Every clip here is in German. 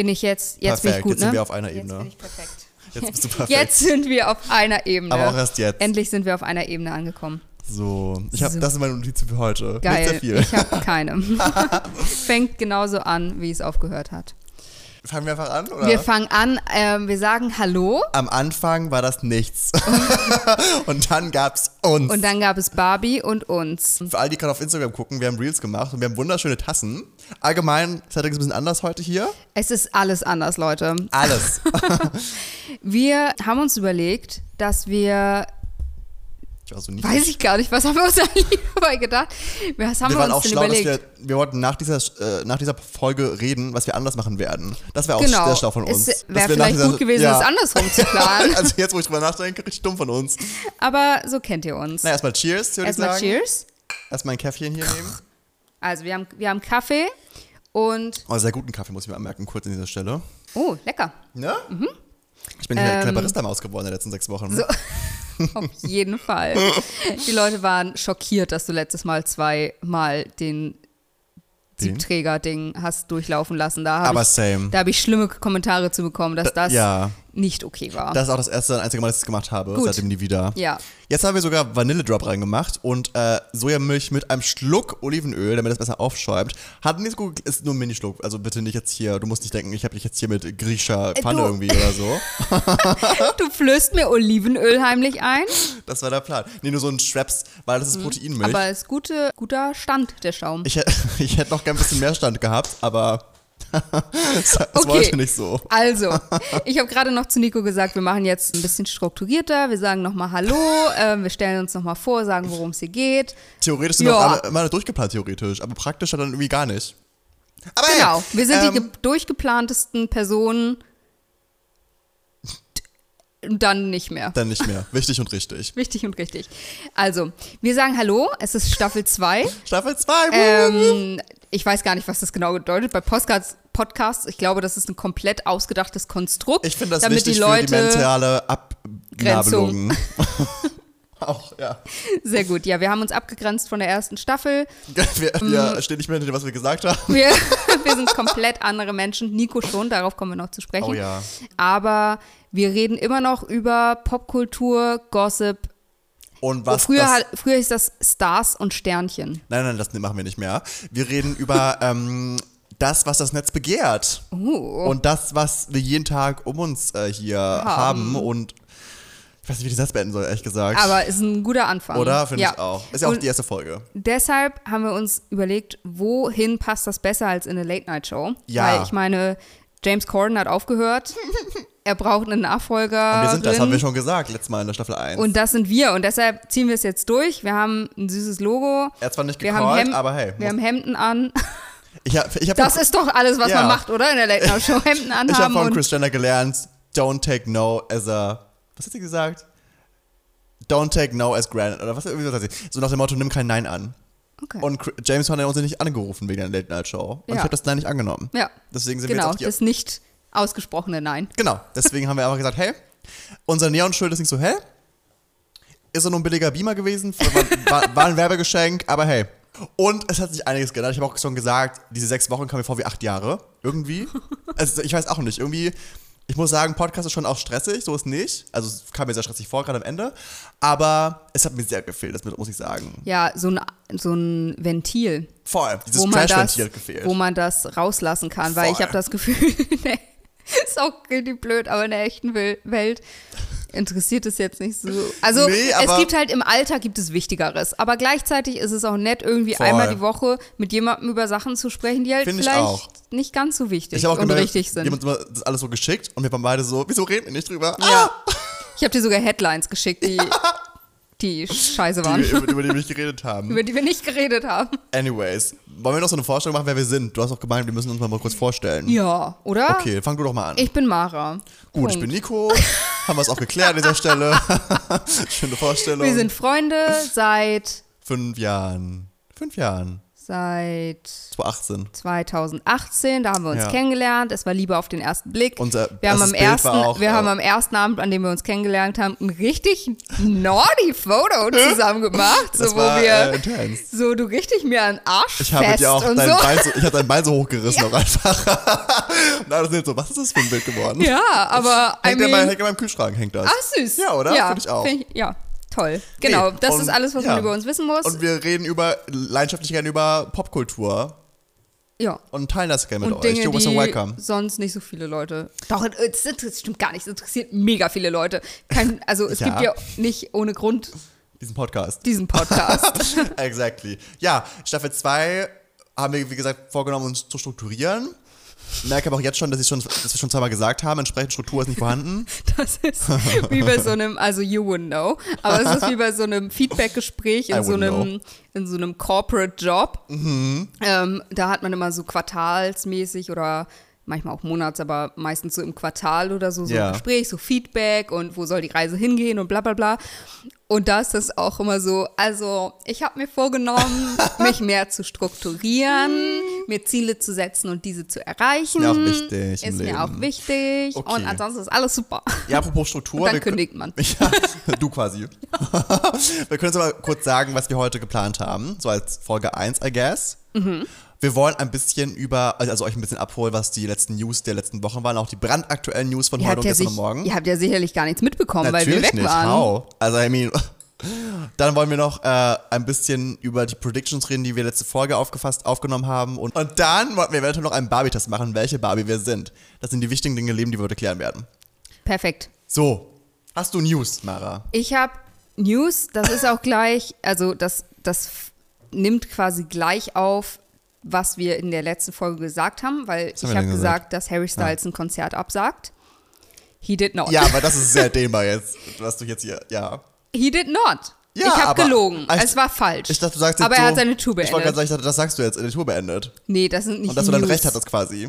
Bin ich jetzt, jetzt bin ich Perfekt, gut, jetzt ne? sind wir auf einer Jetzt Ebene. bin ich perfekt. Jetzt bist du perfekt. Jetzt sind wir auf einer Ebene. Aber auch erst jetzt. Endlich sind wir auf einer Ebene angekommen. So, ich habe So. das sind meine Notizen für heute. Geil. Nicht sehr viel. Ich habe keine. Fängt genauso an, wie es aufgehört hat. Fangen wir einfach an, oder? Wir fangen an, ähm, wir sagen Hallo Am Anfang war das nichts. und dann gab's uns. und dann gab es Barbie und uns. Für all die gerade auf Instagram gucken, wir haben Reels gemacht und wir haben wunderschöne Tassen. Allgemein ist allerdings ein bisschen anders heute hier. Es ist alles anders, Leute. Alles. Wir haben uns überlegt, dass wir, Ich war so nicht. weiß ich gar nicht, was haben wir uns eigentlich dabei gedacht? Was haben wir wir, waren uns auch denn schlau, dass überlegt? wir, wir wollten nach dieser, äh, nach dieser Folge reden, was wir anders machen werden. Das wäre auch genau. sehr schlau von uns. Es Dass wäre vielleicht dieser- gut gewesen, ja. es andersrum zu planen. Also jetzt, wo ich drüber nachdenke, richtig dumm von uns. Aber so kennt ihr uns. Na, erstmal Cheers, würde ich Erstmal sagen. Cheers. Erstmal ein Käffchen hier nehmen. Also wir haben, wir haben Kaffee und, Oh, sehr guten Kaffee, muss ich mir anmerken, kurz an dieser Stelle. oh, lecker. Ne? Ich bin hier Ähm, Barista-Maus geworden in den letzten sechs Wochen. So. Auf jeden Fall. Die Leute waren schockiert, dass du letztes Mal zweimal den Den? Siebträger-Ding hast durchlaufen lassen. Da Aber habe ich, same. da hab ich schlimme Kommentare zu bekommen, dass das ja, nicht okay war. das ist auch das erste und einzige Mal, dass ich es gemacht habe. Gut. Seitdem nie wieder. ja. Jetzt haben wir sogar Vanilledrop reingemacht und äh, Sojamilch mit einem Schluck Olivenöl, damit das besser aufschäumt. Hat nicht so gut, ist nur ein Minischluck. Also bitte nicht jetzt hier, du musst nicht denken, ich habe dich jetzt hier mit griechischer Pfanne du- irgendwie oder so. Du flößt mir Olivenöl heimlich ein, Das war der Plan. Nee, nur so ein Schweppes, weil das ist Proteinmilch. aber es ist gute, guter Stand, der Schaum. ich, ich hätte noch gern ein bisschen mehr Stand gehabt, aber das, Okay. wollte nicht so. Also, ich habe gerade noch zu Nico gesagt, wir machen jetzt ein bisschen strukturierter. Wir sagen nochmal Hallo, äh, wir stellen uns nochmal vor, sagen, worum es hier geht. Theoretisch sind Ja. auch alle, immer durchgeplant, theoretisch, aber praktisch dann irgendwie gar nicht. Aber Genau, hey, wir sind die ähm, ge- durchgeplantesten Personen. Dann nicht mehr. Dann nicht mehr. Wichtig und richtig. Wichtig und richtig. Also, wir sagen Hallo, es ist Staffel 2. Staffel 2. Ähm, ich weiß gar nicht, was das genau bedeutet. Bei Podcasts, Podcasts ich glaube, das ist ein komplett ausgedachtes Konstrukt. Ich finde das damit wichtig die für die Leute, mentale Abnabelung. Auch, ja. Sehr gut. Ja, wir haben uns abgegrenzt von der ersten Staffel. Wir, wir stehen nicht mehr hinter dem, was wir gesagt haben. Wir, wir sind komplett andere Menschen. Nico schon, darauf kommen wir noch zu sprechen. Oh ja. Aber wir reden immer noch über Popkultur, Gossip. Und Oh, was früher, das, früher hieß das Stars und Sternchen. Nein, nein, das machen wir nicht mehr. Wir reden über ähm, das, was das Netz begehrt. Oh. Und das, was wir jeden Tag um uns äh, hier haben. Und ich weiß nicht, wie ich den Satz beenden soll, ehrlich gesagt. Aber ist ein guter Anfang. Oder? Finde ja. ich auch. Ist ja auch Und die erste Folge. deshalb haben wir uns überlegt, wohin passt das besser als in eine Late-Night-Show? Ja. Weil ich meine, James Corden hat aufgehört. er braucht einen Nachfolger. Und wir sind das, haben wir schon gesagt, letztes Mal in der Staffel 1. Und das sind wir. Und deshalb ziehen wir es jetzt durch. Wir haben ein süßes Logo. er hat zwar nicht gecallt, aber hey. wir haben Hemden an. Ich habe ich hab Das von, ist doch alles, was Ja. man macht, oder? In der Late Night Show. Hemden ich hab anhaben von Chris Jenner gelernt, don't take no as a, was hat sie gesagt? Don't take no as granted, oder was, so hat sie. So nach dem Motto, nimm kein Nein an. Okay. Und James hat uns nicht angerufen wegen der Late Night Show. Und Ja. ich habe das Nein nicht angenommen. ja, Deswegen sind wir genau. jetzt auch hier. Das nicht ausgesprochene Nein. Genau, deswegen haben wir einfach gesagt, hey, unser Neonschild ist nicht so hell. Ist er nur ein billiger Beamer gewesen, war, war, war ein Werbegeschenk, aber hey. Und es hat sich einiges geändert. Ich habe auch schon gesagt, diese sechs Wochen kamen mir vor wie acht Jahre. Irgendwie. Also ich weiß auch nicht. Irgendwie, ich muss sagen, Podcast ist schon auch stressig, so ist nicht. Also es kam mir sehr stressig vor, gerade am Ende. Aber es hat mir sehr gefehlt, das muss ich sagen. Ja, so ein, so ein Ventil, Voll, dieses wo man, das, Trash-Ventil hat gefehlt. wo man das rauslassen kann. Weil ich Voll. habe das Gefühl, ne, ist auch richtig blöd, aber in der echten Wel- Welt interessiert es jetzt nicht so. Also Nee, es gibt halt im Alltag gibt es Wichtigeres. Aber gleichzeitig ist es auch nett, irgendwie Voll. einmal die Woche mit jemandem über Sachen zu sprechen, die halt Find ich vielleicht nicht ganz so wichtig ich auch und gemerkt, richtig sind. uns immer das alles so geschickt und wir waren beide so, wieso reden wir nicht drüber? Ja. Ich habe dir sogar Headlines geschickt, die, die scheiße waren, Die, über, über die wir nicht geredet haben. über die wir nicht geredet haben. Anyways, wollen wir noch so eine Vorstellung machen, wer wir sind? Du hast auch gemeint, wir müssen uns mal kurz vorstellen. Ja, oder? Okay, fang du doch mal an. Ich bin Mara. Gut, ich Punkt. bin Nico. Haben wir es auch geklärt an dieser Stelle. Schöne Vorstellung. Wir sind Freunde seit, fünf Jahren. Fünf Jahren. Seit 2018. 2018. Da haben wir uns Ja. kennengelernt. Es war Liebe auf den ersten Blick. Unser wir haben, am Bild ersten, war auch, wir äh, haben am ersten Abend, an dem wir uns kennengelernt haben, ein richtig naughty Foto zusammen gemacht. So, Das wo war wir äh, so du richtig mir den Arsch Ich habe dir auch dein so. Bein so, ich habe dein Bein so hochgerissen auch einfach. und alle sind so, was ist das für ein Bild geworden? Ja, aber I Hängt, der mean, bei, hängt in meinem Kühlschrank, hängt das. ach süß. Ja, oder? Ja, Find ich auch. find ja, toll. Genau, Nee, das und- ist alles, was ja. man über uns wissen muss. Und wir reden über, leidenschaftlich gerne über Popkultur ja. und teilen das gerne mit Und euch. Dinge, die welcome. sonst nicht so viele Leute. Doch, es interessiert- stimmt gar nicht. Es interessiert mega viele Leute. Kein, also es Ja. gibt ja nicht ohne Grund Diesen Podcast. diesen Podcast. exactly. Ja, Staffel 2 haben wir, wie gesagt, vorgenommen, uns zu strukturieren. Merke aber auch jetzt schon, dass, ich schon, dass wir schon zweimal gesagt haben, entsprechend Struktur ist nicht vorhanden. Das ist wie bei so einem, also you wouldn't know, aber es ist wie bei so einem Feedback-Gespräch in so einem, in so einem Corporate-Job. Mhm. Ähm, da hat man immer so quartalsmäßig oder manchmal auch monats, aber meistens so im Quartal oder so, so Ja. ein Gespräch, so Feedback und wo soll die Reise hingehen und bla bla bla. Und da ist das auch immer so, also ich habe mir vorgenommen, mich mehr zu strukturieren, mir Ziele zu setzen und diese zu erreichen. Mir auch wichtig Ist Leben. mir auch wichtig. Okay. Und ansonsten ist alles super. Ja, apropos Struktur. Und dann kündigt man. Ja, du quasi. wir können jetzt aber kurz sagen, was wir heute geplant haben. So als Folge 1, I guess. Mhm. Wir wollen ein bisschen über, also euch ein bisschen abholen, was die letzten News der letzten Wochen waren, auch die brandaktuellen News von Ihr heute und ja gestern sich, morgen. ihr habt ja sicherlich gar nichts mitbekommen, weil wir Natürlich weg nicht. waren. How? Also, I mean, dann wollen wir noch äh, ein bisschen über die Predictions reden, die wir letzte Folge aufgefasst, aufgenommen haben. Und, und dann wollten wir eventuell noch einen Barbie-Test machen, welche Barbie wir sind. Das sind die wichtigen Dinge im Leben, die wir heute klären werden. Perfekt. So, hast du News, Mara? Ich habe News, das ist auch gleich, also das, das nimmt quasi gleich auf, was wir in der letzten Folge gesagt haben, weil ich haben wir habe denn gesagt, dass Harry Styles ein Konzert absagt. He did not. Ja, aber das ist sehr dehnbar jetzt, was du jetzt hier, ja. He did not. Ja, ich habe gelogen. Ich- es war falsch. Ich dachte, du sagst jetzt aber so, er hat seine Tour Ich wollte gerade beendet. sagen, ich dachte, das sagst du jetzt, die Tour beendet. Nee, das sind nicht Und dass du News. dann recht hattest quasi.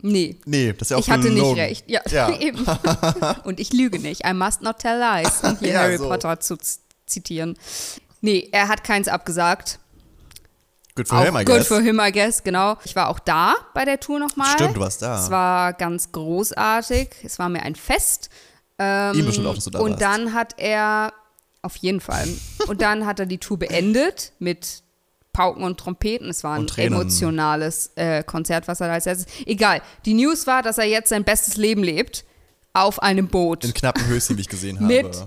Nee. Nee, das ist ja auch Ich hatte gelogen. nicht recht. Ja, Ja. eben. Und ich lüge nicht. I must not tell lies, um hier Ja, Harry so. Potter zu zitieren. Nee, er hat keins abgesagt. Good for auch him, I good guess. for him, I guess, genau. Ich war auch da bei der Tour nochmal. Stimmt, du warst da. Es war ganz großartig. Es war mir ein Fest. Ihm bestimmt auch, dass du da Und warst. dann hat er, auf jeden Fall, und dann hat er die Tour beendet mit Pauken und Trompeten. Es war ein emotionales äh, Konzert, was er da als letztes. Egal. Die News war, dass er jetzt sein bestes Leben lebt. Auf einem Boot. In knappen Höschen, wie ich gesehen habe. Mit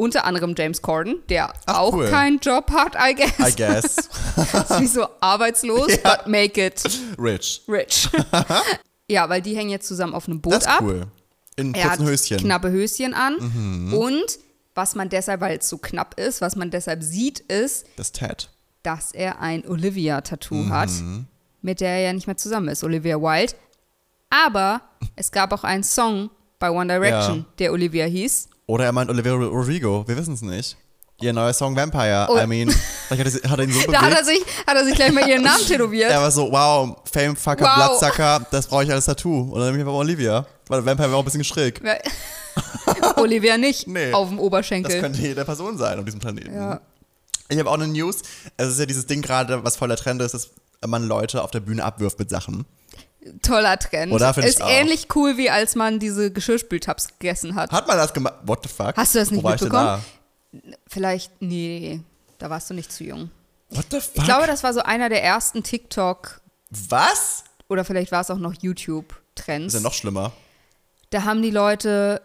unter anderem James Corden, der Ach, auch cool. keinen Job hat, I guess. I guess. ist wie so arbeitslos, Ja. but make it Rich. rich. ja, weil die hängen jetzt zusammen auf einem Boot Das ist ab. cool. In Er kurzen Höschen. Mhm. knappe Höschen an. Und was man deshalb, weil es so knapp ist, was man deshalb sieht, ist, Das Ted. dass er ein Olivia-Tattoo Mhm. hat, mit der er ja nicht mehr zusammen ist, Olivia Wilde. Aber es gab auch einen Song bei One Direction, Ja. der Olivia hieß. Oder er meint Olivia Rodrigo. Wir wissen es nicht. Ihr neuer Song Vampire. Oh. I mean, vielleicht hat er, ihn so Da hat er, bewegt. sich, hat er sich gleich mal ihren Namen tätowiert. Er war so, wow, Famefucker, Wow. Bloodsucker, das brauche ich als Tattoo. Und dann nehme ich einfach Olivia. Weil Vampire war auch ein bisschen schräg. Olivia nicht Nee. auf dem Das Oberschenkel. könnte jede Person sein auf diesem Planeten. Ja. Ich habe auch eine News. Es ist ja dieses Ding gerade, was voller Trend ist, dass man Leute auf der Bühne abwirft mit Sachen. Toller Trend. Oder ich ist auch. ähnlich cool, wie als man diese Geschirrspültabs gegessen hat. Hat man das gemacht? What the fuck? Hast du das nicht Wo war ich denn mitbekommen? da? Vielleicht, nee, da warst du nicht zu jung. What the fuck? Ich glaube, das war so einer der ersten TikTok was? oder vielleicht war es auch noch YouTube-Trends. ist ja noch schlimmer. Da haben die Leute,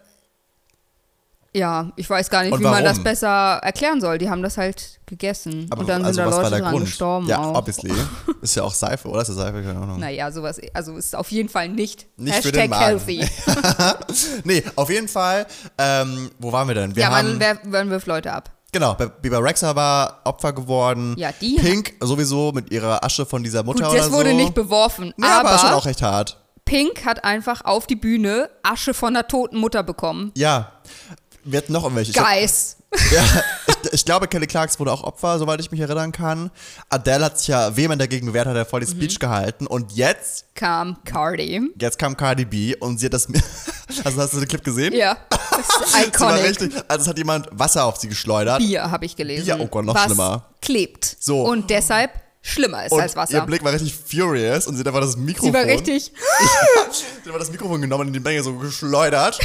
ja, ich weiß gar nicht, wie man das besser erklären soll. Die haben das halt gegessen. Aber und dann also sind da Leute dran Grund? gestorben ja, auch. obviously. Ist ja auch Seife, oder? Ist das Seife? Keine Ahnung. Naja, sowas, also ist auf jeden Fall nicht, Nicht für Hashtag den Magen. healthy. Nee, auf jeden Fall. Ähm, wo waren wir denn? Wir ja, haben, man, man wirft Leute ab. genau, Be- Biba Rexa war Opfer geworden. Ja, die- Pink sowieso mit ihrer Asche von dieser Gut, Mutter oder das wurde so. nicht beworfen, nee, aber, aber schon auch recht hart. Pink hat einfach auf die Bühne Asche von der toten Mutter bekommen. Ja. Wir hatten noch irgendwelche. Guys. Ja, ich, ich glaube, Kelly Clarks wurde auch Opfer, soweit ich mich erinnern kann. Adele hat sich ja vehement dagegen gewehrt, hat ja voll die Mhm. Speech gehalten. Und jetzt, Kam Cardi. jetzt kam Cardi B und sie hat das. Also hast du den Clip gesehen? Ja, das ist iconic. richtig. Also es hat jemand Wasser auf sie geschleudert. Bier habe ich gelesen. Bier, oh Gott, noch was schlimmer. klebt. So. Und deshalb schlimmer ist Und als Wasser. ihr Blick war richtig furious und sie hat einfach das Mikrofon. Sie war richtig. Sie hat einfach das Mikrofon genommen und in die Menge so geschleudert.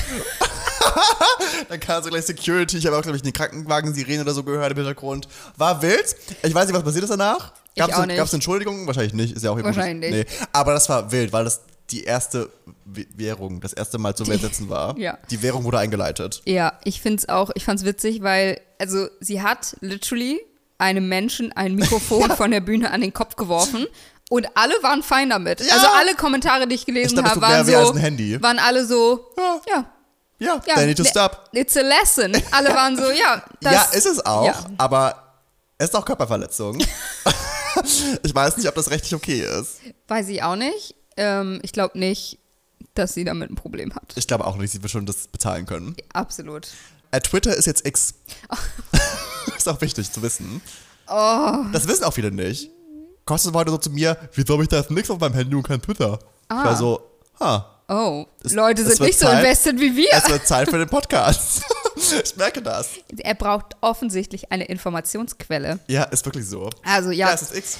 Dann kam so gleich Security. Ich habe auch, glaube ich, eine Krankenwagen-Sirene oder so gehört im Hintergrund. War wild. Ich weiß nicht, was passiert ist danach. Gab's auch eine, Entschuldigung? Wahrscheinlich nicht. Ist ja auch irgendwie Wahrscheinlich Nee. Aber das war wild, weil das die erste Währung, das erste Mal zu Weltsetzen war. Ja. Die Währung wurde eingeleitet. Ja, ich finde es auch, ich fand es witzig, weil, also sie hat literally einem Menschen ein Mikrofon von der Bühne an den Kopf geworfen und alle waren fein damit. Ja. Also alle Kommentare, die ich gelesen Ich glaub, das habe, waren so, waren alle so, Ja. ja, Ja, ja. they need to stop. It's a lesson. Alle waren so, ja. Das, ja, ist es auch, ja. aber es ist auch Körperverletzung. ich weiß nicht, ob das rechtlich okay ist. Weiß ich auch nicht. Ähm, ich glaube nicht, dass sie damit ein Problem hat. Ich glaube auch nicht, sie wird schon das bezahlen können. Absolut. Äh, Twitter ist jetzt X. ist auch wichtig zu wissen. Oh. Das wissen auch viele nicht. Kostet heute so zu mir, wieso habe ich da jetzt nichts auf meinem Handy und kein Twitter? Ich war Ah. so, ha, Oh, Es- Leute sind nicht so Zeit. invested wie wir. es wird Zeit für den Podcast. ich merke das. Er braucht offensichtlich eine Informationsquelle. Ja, ist wirklich so. Also ja, Ja, es ist X.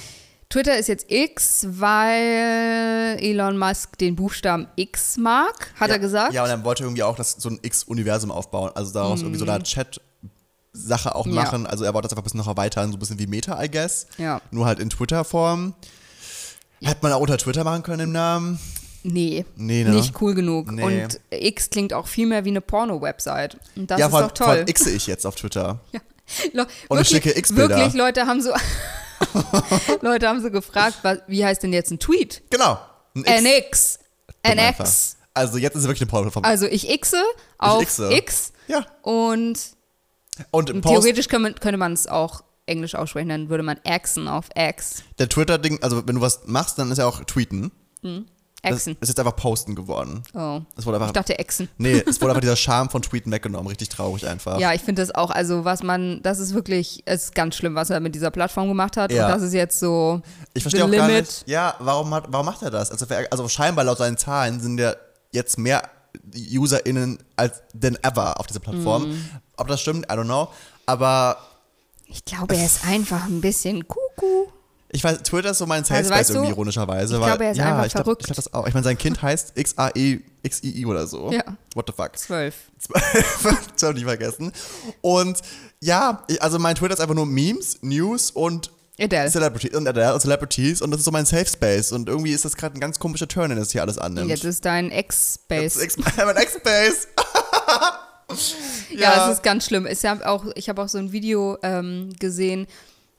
Twitter ist jetzt X, weil Elon Musk den Buchstaben X mag, hat ja, er gesagt. Ja, und er wollte irgendwie auch das, so ein X-Universum aufbauen. Also daraus irgendwie so eine Chat-Sache auch Mhm. Ja. machen. Also er wollte das einfach ein bisschen noch erweitern, so ein bisschen wie Meta, I guess. Ja. Nur halt in Twitter-Form. Hätte man auch unter Twitter machen können im Namen. Nee, Nee, ne? nicht cool genug. Nee. Und X klingt auch viel mehr wie eine Porno-Website. Und das ja, ist vor, doch toll. Xe ich jetzt auf Twitter. Ja. Le Und ich schicke X-Bilder. Wirklich, Leute haben so, Leute haben so gefragt, was, wie heißt denn jetzt ein Tweet? Genau. Ein NX. Dumm einfach. NX. Also jetzt ist es wirklich eine Porno-Plattform. Also ich Xe auf Xe. X ja. und Und theoretisch könnte man, könnte man es auch Englisch aussprechen, dann würde man Axen auf X. der Twitter-Ding, also wenn du was machst, dann ist ja auch Tweeten. Das Axen. ist jetzt einfach Posten geworden. Oh. Das wurde Ich einfach, dachte Echsen. nee, es wurde einfach dieser Charme von Tweeten weggenommen. Richtig traurig einfach. Ja, ich finde das auch, also was man, das ist wirklich, es ist ganz schlimm, was er mit dieser Plattform gemacht hat. Ja. Und das ist jetzt so Ich verstehe auch gar limit. nicht. Ja, warum, hat, warum macht er das? Also, also scheinbar laut seinen Zahlen sind ja jetzt mehr UserInnen als than ever auf dieser Plattform. Mhm. Ob das stimmt, I don't know. Aber Ich glaube, er ist einfach ein bisschen Kuckuck. Ich weiß, Twitter ist so mein Safe Also, Space du, irgendwie ironischerweise. ich weil, glaube, er ist ja, einfach ich glaub, verrückt. Ich glaube das auch. Ich meine, sein Kind heißt XAE, XII oder so. Ja. What the fuck? Zwölf. habe ich nicht vergessen. Und ja, also mein Twitter ist einfach nur Memes, News und Adele. Celebrities und Adele und Celebrities und das ist so mein Safe Space und irgendwie ist das gerade ein ganz komischer Turn, den das hier alles annimmt. Jetzt ist dein Ex-Space. mein X-Space. Ja, es ist ganz schlimm. Ich habe auch, ich hab auch so ein Video ähm, gesehen,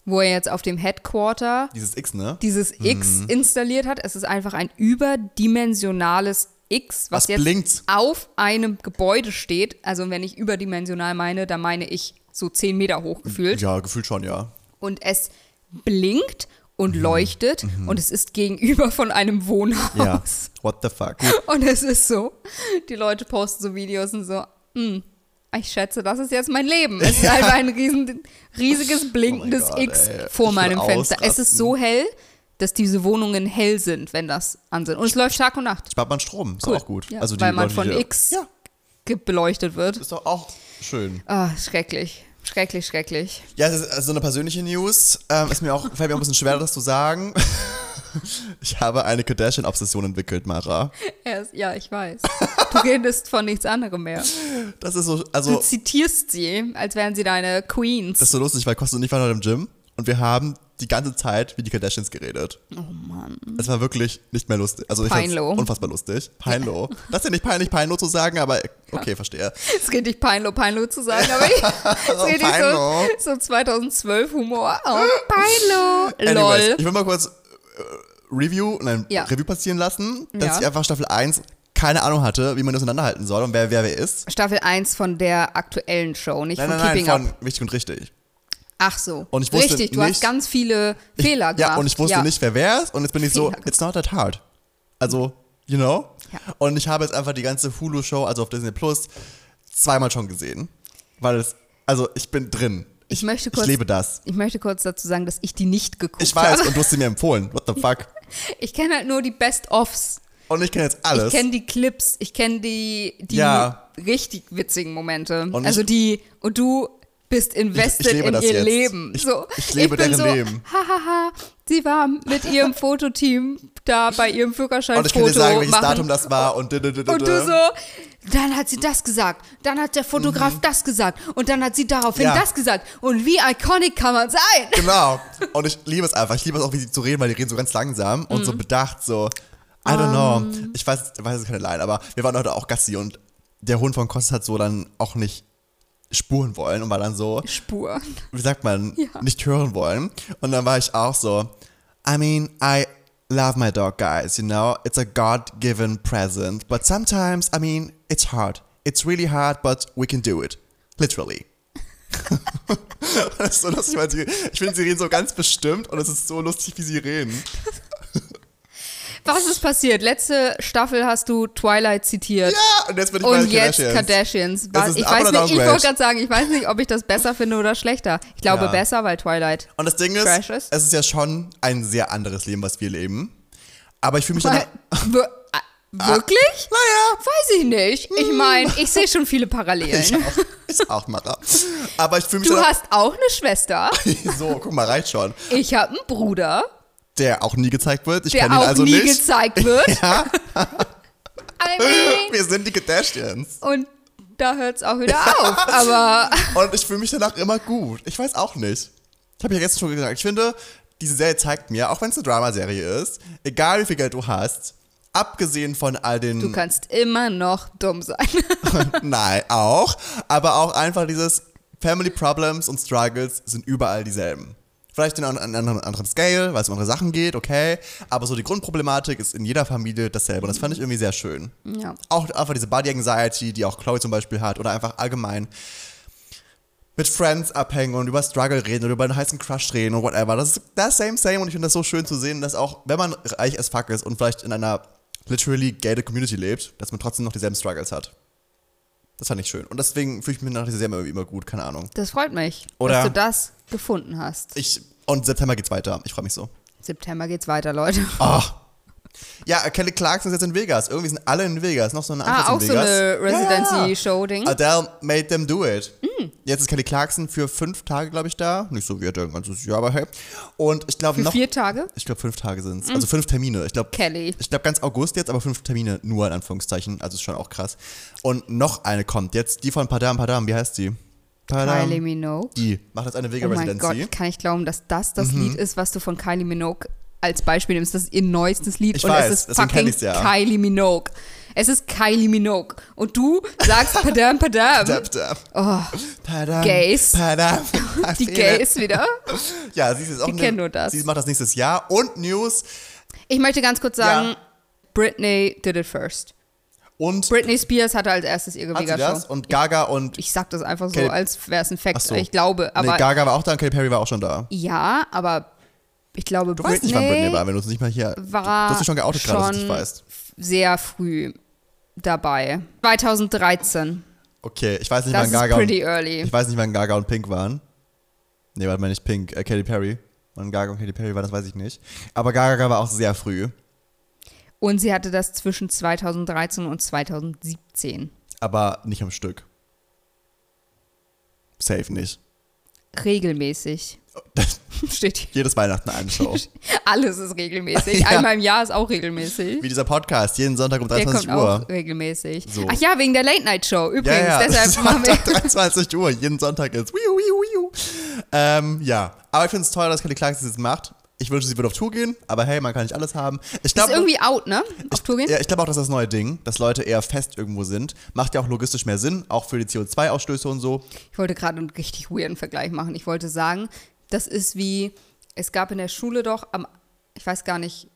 wo er jetzt auf dem Headquarter dieses X, ne? dieses Mhm. X installiert hat. Es ist einfach ein überdimensionales X, was, Was jetzt blinkt. auf einem Gebäude steht. Also wenn ich überdimensional meine, da meine ich so 10 Meter hoch gefühlt. Ja, gefühlt schon, ja. Und es blinkt und Mhm. leuchtet und es ist gegenüber von einem Wohnhaus. Ja. What the fuck? Und es ist so, die Leute posten so Videos und so, "Hm, ich schätze, das ist jetzt mein Leben. Es ist einfach ein riesen, riesiges blinkendes Oh mein Gott, X ey. vor Ich meinem Fenster. Es ist ausrasten. so hell, dass diese Wohnungen hell sind, wenn das an sind. Und es läuft Tag und Nacht, Spart man Strom, ist Cool. auch gut. Ja, also weil man Leute, von X Ja, ge- beleuchtet wird. ist doch auch schön. Ah, schrecklich. Schrecklich, schrecklich. Ja, es ist also eine persönliche News. Ähm, ist mir auch, fällt mir auch ein bisschen schwer, das zu sagen. Ich habe eine Kardashian-Obsession entwickelt, Mara. Ist, ja, ich weiß. Du redest von nichts anderem mehr. Das ist so, Du also, zitierst sie, als wären sie deine Queens. das ist so lustig, weil Kost und ich waren heute im Gym und wir haben die ganze Zeit wie die Kardashians geredet. oh Mann. Es war wirklich nicht mehr lustig. Also Peinlo. unfassbar lustig. Peinlo. Das ist ja nicht peinlich, Peinlo zu sagen, aber okay, verstehe. Es geht nicht peinlo, peinlo zu sagen, aber ich, es geht nicht so, so 2012 Humor. Oh, peinlo. Anyways, Lol. ich will mal kurz Review, nein, Ja. Review passieren lassen, dass Ja. ich einfach Staffel 1 keine Ahnung hatte, wie man das auseinanderhalten soll und wer wer, wer ist. Staffel 1 von der aktuellen Show, nicht Nein, von nein, nein, Keeping von Up. wichtig und richtig. Ach so. Und ich wusste Richtig, du nicht- hast ganz viele Ich, Fehler gemacht. Ja, und ich wusste Ja. nicht, wer wer ist und jetzt bin ich so, Fehler it's not that hard. Also, you know? Ja. Und ich habe jetzt einfach die ganze Hulu-Show, also auf Disney Plus, zweimal schon gesehen. Weil es, also ich bin drin. Ich möchte kurz- Ich lebe das. Ich möchte kurz dazu sagen, dass ich die nicht geguckt Ich weiß habe. und du hast sie mir empfohlen. What the fuck? Ich kenne halt nur die Best-Offs. Und ich kenne jetzt alles. Ich kenne die Clips, ich kenne die, die Ja. richtig witzigen Momente. Und also ich- die, und du bist invested Ich- ich in ihr jetzt. Leben. Ich- so, ich lebe deren so, Leben. Hahaha, sie war mit ihrem Fototeam da bei ihrem Führerschein Und ich kann dir sagen, welches machen. Datum das war und Und du so, dann hat sie das gesagt, dann hat der Fotograf das gesagt und dann hat sie daraufhin Mhm. Ja. das gesagt. Und wie iconic kann man sein? Genau. Und ich liebe es einfach. Ich liebe es auch, wie sie zu reden, weil die reden so ganz langsam und Mhm. so bedacht, so. I don't know. Ich weiß, ich weiß es ist keine Line, aber wir waren heute auch Gassi und der Hund von Kostas hat so dann auch nicht spuren wollen und war dann so, Spur. wie sagt man, Ja. nicht hören wollen. Und dann war ich auch so, I mean, I love my dog, guys, you know, it's a God-given present, but sometimes, I mean, it's hard. It's really hard, but we can do it. Literally. das ist so lustig, weil sie, ich finde, sie reden so ganz bestimmt und es ist so lustig, wie sie reden. Was ist passiert? Letzte Staffel hast du Twilight zitiert. Ja, und jetzt bin ich Und jetzt Kardashians. Kardashians. Ich weiß nicht, ich wollte gerade sagen, ich weiß nicht, ob ich das besser finde oder schlechter. Ich glaube Ja. besser, weil Twilight. Und das Ding ist, ist? es ist ja schon ein sehr anderes Leben, was wir leben. Aber ich fühle mich Weil, dann... wir- äh, wirklich? Naja, Weiß ich nicht. Ich meine, ich sehe schon viele ich Parallelen. auch, ich auch mache. Aber ich fühle mich Du hast auch eine Schwester. So, guck mal, reicht schon. Ich habe einen Bruder, Der auch nie gezeigt wird. Ich der kenne ihn auch also nie nicht. gezeigt wird. Ja, I mean, wir sind die Kardashians. und da hört es auch wieder auf. Aber Und ich fühle mich danach immer gut. Ich weiß auch nicht. Ich habe ja gestern schon gesagt, ich finde, diese Serie zeigt mir, auch wenn es eine Dramaserie ist, egal wie viel Geld du hast, abgesehen von all den du kannst immer noch dumm sein. Nein, auch. Aber auch einfach dieses Family Problems und Struggles sind überall dieselben. Vielleicht in einem anderen, anderen Scale, weil es um andere Sachen geht, okay. Aber so die Grundproblematik ist in jeder Familie dasselbe. Und das fand ich irgendwie sehr schön. Ja. Auch einfach diese Body Anxiety, die auch Chloe zum Beispiel hat. Oder einfach allgemein mit Friends abhängen und über Struggle reden oder über einen heißen Crush reden und whatever. Das ist das same, same. Und ich finde das so schön zu sehen, dass auch, wenn man reich as fuck ist und vielleicht in einer literally gated Community lebt, dass man trotzdem noch dieselben Struggles hat. Das fand ich schön. Und deswegen fühle ich mich nach dieser Serie immer, gut, keine Ahnung. Das freut mich, Oder- dass du das gefunden hast. Ich, und September geht's weiter. Ich freue mich so. September geht's weiter, Leute. Oh. Ja, Kelly Clarkson ist jetzt in Vegas. Irgendwie sind alle in Vegas. Noch so eine andere Ah, auch in so Vegas. eine. Residency-Show-Ding. Adele made them do it. Mm. Jetzt ist Kelly Clarkson für fünf Tage, glaube ich, da. Nicht so wie er ein ganzes Jahr, aber hey. Und ich glaube Für noch. vier Tage? Ich glaube, fünf Tage sind es. Also fünf Termine. Ich glaube, Kelly. ich glaube ganz August jetzt, aber fünf Termine nur in Anführungszeichen. Also ist schon auch krass. Und noch eine kommt jetzt. Die von Padam Padam. Wie heißt die? Padam. Kylie Minogue. Die macht jetzt eine Vega Oh mein. Gott, kann ich glauben, dass das das Mhm. Lied ist, was du von Kylie Minogue als Beispiel nimmst. Das ist ihr neuestes Lied Ich und weiß, es ist fucking ja. Kylie Minogue. Es ist Kylie Minogue. Und du sagst Padam Padam. Oh, Padam, Gays. Padam. Die Gays wieder. Ja, sie ist auch Die kennen nur das. Sie macht das nächstes Jahr. Und News. Ich möchte ganz kurz sagen, Ja. Britney did it first. Und Britney Spears hatte als erstes ihre? Vega-Show. Und Gaga und. Ich sag das einfach so, Kelly- als wäre es ein Fact. So. Ich glaube, aber nee, Gaga war auch da und Katy Perry war auch schon da. ja, aber ich glaube, Du weißt nicht, wann Britney war, wenn du es nicht mal hier. war du hast dich schon geoutet gerade, dass du nicht weißt. sehr früh dabei. 2013. Okay, ich weiß nicht, Das wann Gaga und, pretty early. Ich weiß nicht, wann Gaga und Pink waren. Nee, warte mal nicht Pink, äh, Katy Perry. Wann Gaga und Katy Perry war, das weiß ich nicht. Aber Gaga war auch sehr früh. Und sie hatte das zwischen 2013 und 2017. Aber nicht am Stück. Safe nicht. Regelmäßig. Das, Steht hier. jedes Weihnachten eine Show. Alles ist regelmäßig. Ja. Einmal im Jahr ist auch regelmäßig. Wie dieser Podcast, jeden Sonntag um Der 23 kommt Uhr. auch regelmäßig. So. Ach ja, wegen der Late Night Show. Übrigens, Ja, ja, deshalb machen wir. Sonntag 23 Uhr, jeden Sonntag ist. Wiu, wiu, wiu. Ähm, ja, aber ich finde es toll, dass Kelly Clarkson das jetzt macht. Ich wünsche, sie würde auf Tour gehen, aber hey, man kann nicht alles haben. Ich Ist glaube, irgendwie out, ne? Auf Tour gehen? ja, ich glaube auch, dass das neue Ding, dass Leute eher fest irgendwo sind, macht ja auch logistisch mehr Sinn, auch für die CO2-Ausstöße und so. Ich wollte gerade einen richtig weirden Vergleich machen. Ich wollte sagen, das ist wie, es gab in der Schule doch, am, ich weiß gar nicht,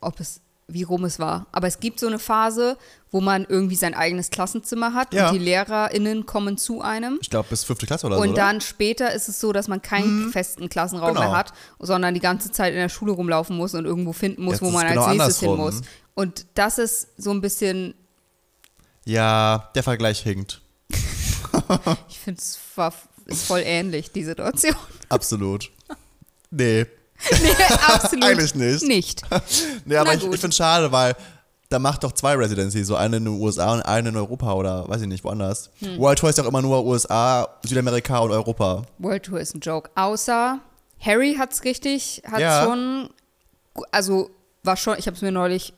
ob es, wie rum es war, aber es gibt so eine Phase, wo man irgendwie sein eigenes Klassenzimmer hat Ja. und die LehrerInnen kommen zu einem. Ich glaube, bis fünfte Klasse oder so. Und oder? dann später ist es so, dass man keinen festen Klassenraum Genau. mehr hat, sondern die ganze Zeit in der Schule rumlaufen muss und irgendwo finden muss, Jetzt wo man genau als nächstes hin muss. Und das ist so ein bisschen, Ja, der Vergleich hinkt. ich finde es war- ist voll ähnlich, die Situation. Absolut. Nee, nee, absolut eigentlich nicht. nicht. Nee, aber Na ich, gut. ich finde es schade, weil dann mach doch zwei Residency, so eine in den USA und eine in Europa oder weiß ich nicht, woanders. Hm. World Tour ist doch immer nur USA, Südamerika und Europa. World Tour ist ein Joke. Außer Harry hat's richtig, hat Ja. schon, also war schon, ich habe es mir neulich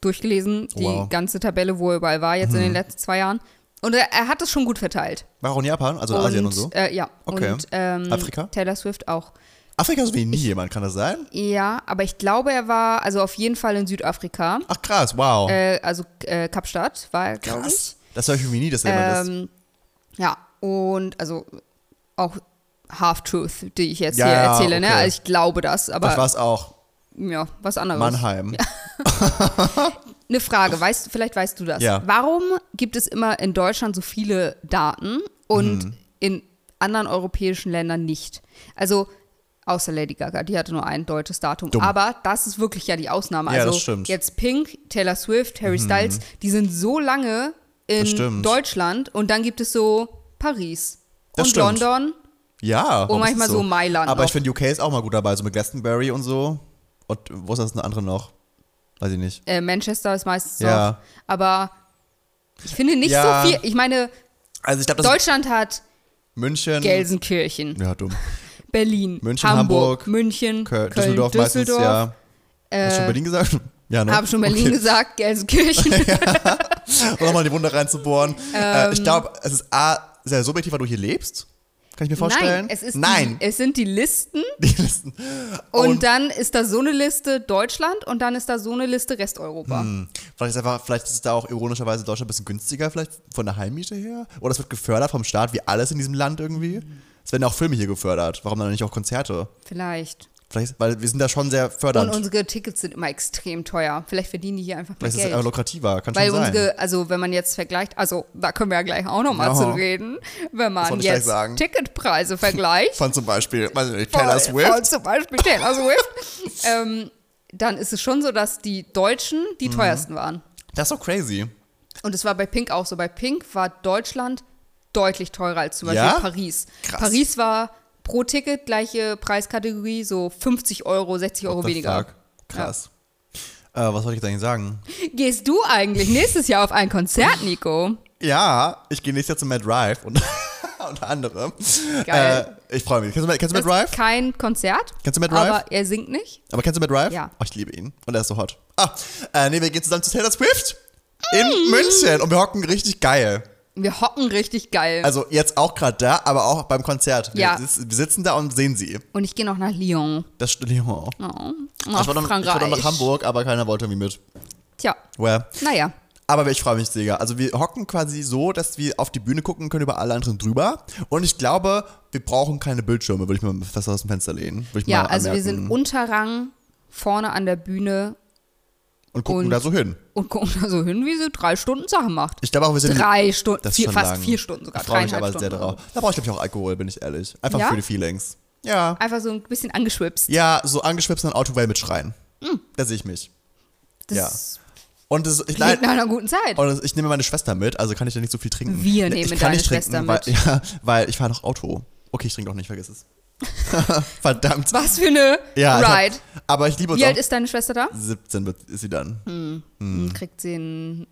durchgelesen, die Wow. ganze Tabelle, wo er überall war, jetzt in den letzten zwei Jahren. Und er, er hat es schon gut verteilt. War auch in Japan, also in Asien und so. Äh, ja. Okay. Und ähm, Afrika? Taylor Swift auch. Afrika so wie nie jemand, kann das sein? Ja, aber ich glaube, er war also auf jeden Fall in Südafrika. Ach krass, wow. Äh, also äh, Kapstadt war er, glaube ich. krass. Das höre ich irgendwie nie, dass ist. Ähm, ja, und also auch Half-Truth, die ich jetzt Ja, hier ja, erzähle. Ne? okay. Also ich glaube das, Das aber war's auch. ja, was anderes. Mannheim. Eine Frage, weißt, vielleicht weißt du das. Ja. Warum gibt es immer in Deutschland so viele Daten und Mhm. in anderen europäischen Ländern nicht? Also außer Lady Gaga, die hatte nur ein deutsches Datum. Dumm. Aber das ist wirklich ja die Ausnahme. Ja, also. Mhm. jetzt Pink, Taylor Swift, Harry Styles, die sind so lange in. Deutschland und dann gibt es so Paris Das und stimmt. London. Ja. ist manchmal das so Mailand Aber noch. ich finde, UK ist auch mal gut dabei, so mit Glastonbury und so. Und wo ist das eine andere noch? Weiß ich nicht. Äh, Manchester ist meistens Ja. noch. Aber ich finde nicht Ja. so viel. Ich meine, Also ich glaube, das Deutschland hat München. Gelsenkirchen. Ja, dumm. Berlin, München, Hamburg, Hamburg, München, Köln, Düsseldorf, Düsseldorf. meistens, ja. Hast du schon Berlin gesagt? Ja, ne? Habe schon Berlin Okay. gesagt, Gelsenkirchen. Um nochmal die Wunde reinzubohren. äh, Ähm. ich glaube, es ist A, sehr subjektiv, weil du hier lebst. Kann ich mir vorstellen? Nein, es ist Nein. Die, es sind die Listen Die Listen. und, Und- dann ist da so eine Liste Deutschland und dann ist da so eine Liste Resteuropa. Hm. Vielleicht ist, einfach, vielleicht ist es da auch ironischerweise Deutschland ein bisschen günstiger, vielleicht von der Heimmiete her. Oder es wird gefördert vom Staat, wie alles in diesem Land irgendwie. Es werden ja auch Filme hier gefördert. Warum dann nicht auch Konzerte? Vielleicht. Vielleicht, weil wir sind da schon sehr fördernd. Und unsere Tickets sind immer extrem teuer. Vielleicht verdienen die hier einfach mehr Vielleicht ist es Geld. einfach lukrativer. Kann Weil schon sein. unsere, also wenn man jetzt vergleicht, also da können wir ja gleich auch nochmal Ja. zu reden, wenn man jetzt. Ticketpreise vergleicht. von zum Beispiel, weiß ich nicht, Taylor Swift. Von zum Beispiel Taylor Swift. ähm, dann ist es schon so, dass die Deutschen die Mhm. teuersten waren. Das ist doch crazy. Und es war bei Pink auch so. Bei Pink war Deutschland deutlich teurer als zum Beispiel Ja? Paris. Krass. Paris war pro Ticket gleiche Preiskategorie, so 50 Euro, 60 Euro weniger. fuck? Krass. Äh, was wollte ich jetzt eigentlich sagen? Gehst du eigentlich nächstes Jahr auf ein Konzert, Nico? Ja, ich gehe nächstes Jahr zu Matt Drive und unter anderem. Geil. Äh, ich freue mich. Kennst du, kennst du Matt Drive? kein Konzert. Kennst du Matt Drive? Aber er singt nicht. Aber kennst du Matt Drive? Ja. Oh, ich liebe ihn. Und er ist so hot. Ah, äh, nee, wir gehen zusammen zu Taylor Swift in Mm. München und wir hocken richtig geil. Wir hocken richtig geil. Also jetzt auch gerade da, aber auch beim Konzert. Wir, Ja. sitz- wir sitzen da und sehen sie. Und ich gehe noch nach Lyon. Das stimmt. Oh. Oh, Ich nach war, noch, ich war noch nach Hamburg, aber keiner wollte irgendwie mit. Tja, Well. naja. Aber ich freue mich sehr. Also wir hocken quasi so, dass wir auf die Bühne gucken können über alle anderen drüber. Und ich glaube, wir brauchen keine Bildschirme, würde ich mal fest aus dem Fenster lehnen. Ich Ja, also wir sind Unterrang vorne an der Bühne und gucken und- da so hin. und gucken da so hin, wie sie drei Stunden Sachen macht. Ich glaube auch, wir sind Drei Stunden, das vier, fast lang. vier Stunden sogar. Ich freue mich aber sehr Stunden. darauf. Da brauche ich, glaube ich, auch Alkohol, bin ich ehrlich. Einfach Ja? für die Feelings. Ja. Einfach so ein bisschen angeschwipst. Ja, so angeschwipst und Autowell mit Schreien. Mm. Da sehe ich mich. Das Ja. Und das, ich, leid, nach einer guten Zeit. und ich nehme meine Schwester mit, also kann ich da nicht so viel trinken. Wir nehmen ich kann deine nicht trinken, Schwester weil, mit. Ja, weil ich fahre noch Auto. Okay, ich trinke doch nicht, vergiss es. Verdammt. Was für eine Ja, Ride. hab, aber ich liebe uns Wie alt ist deine Schwester da? 17 wird, ist sie dann. Hm. Kriegt sie ein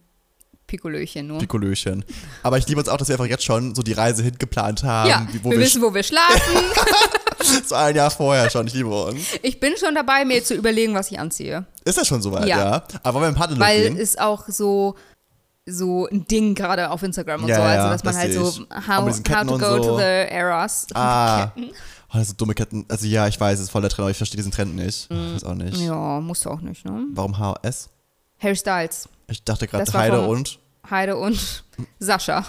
Pikolöchen nur. Pikolöchen. Aber ich liebe uns auch, dass wir einfach jetzt schon so die Reise hingeplant haben. ja, wo wir wir wissen, wo wir schlafen. so ein Jahr vorher schon. Ich liebe uns. ich bin schon dabei, mir zu überlegen, was ich anziehe. Ist das schon soweit, ja? Ja. Aber wollen wir im Partnerlook Weil gehen? es auch so so ein Ding gerade auf Instagram und Ja, so. Also, ja, dass man das halt so, how, how Ketten to go so. to the eras. Ah. Oh, das sind dumme Ketten. Also ja, ich weiß, es ist voll der Trend, aber ich verstehe diesen Trend nicht. Ich weiß auch nicht. Ja, musst du auch nicht, ne? Warum HS? Harry Styles, Ich dachte gerade Heide und Heide und Sascha.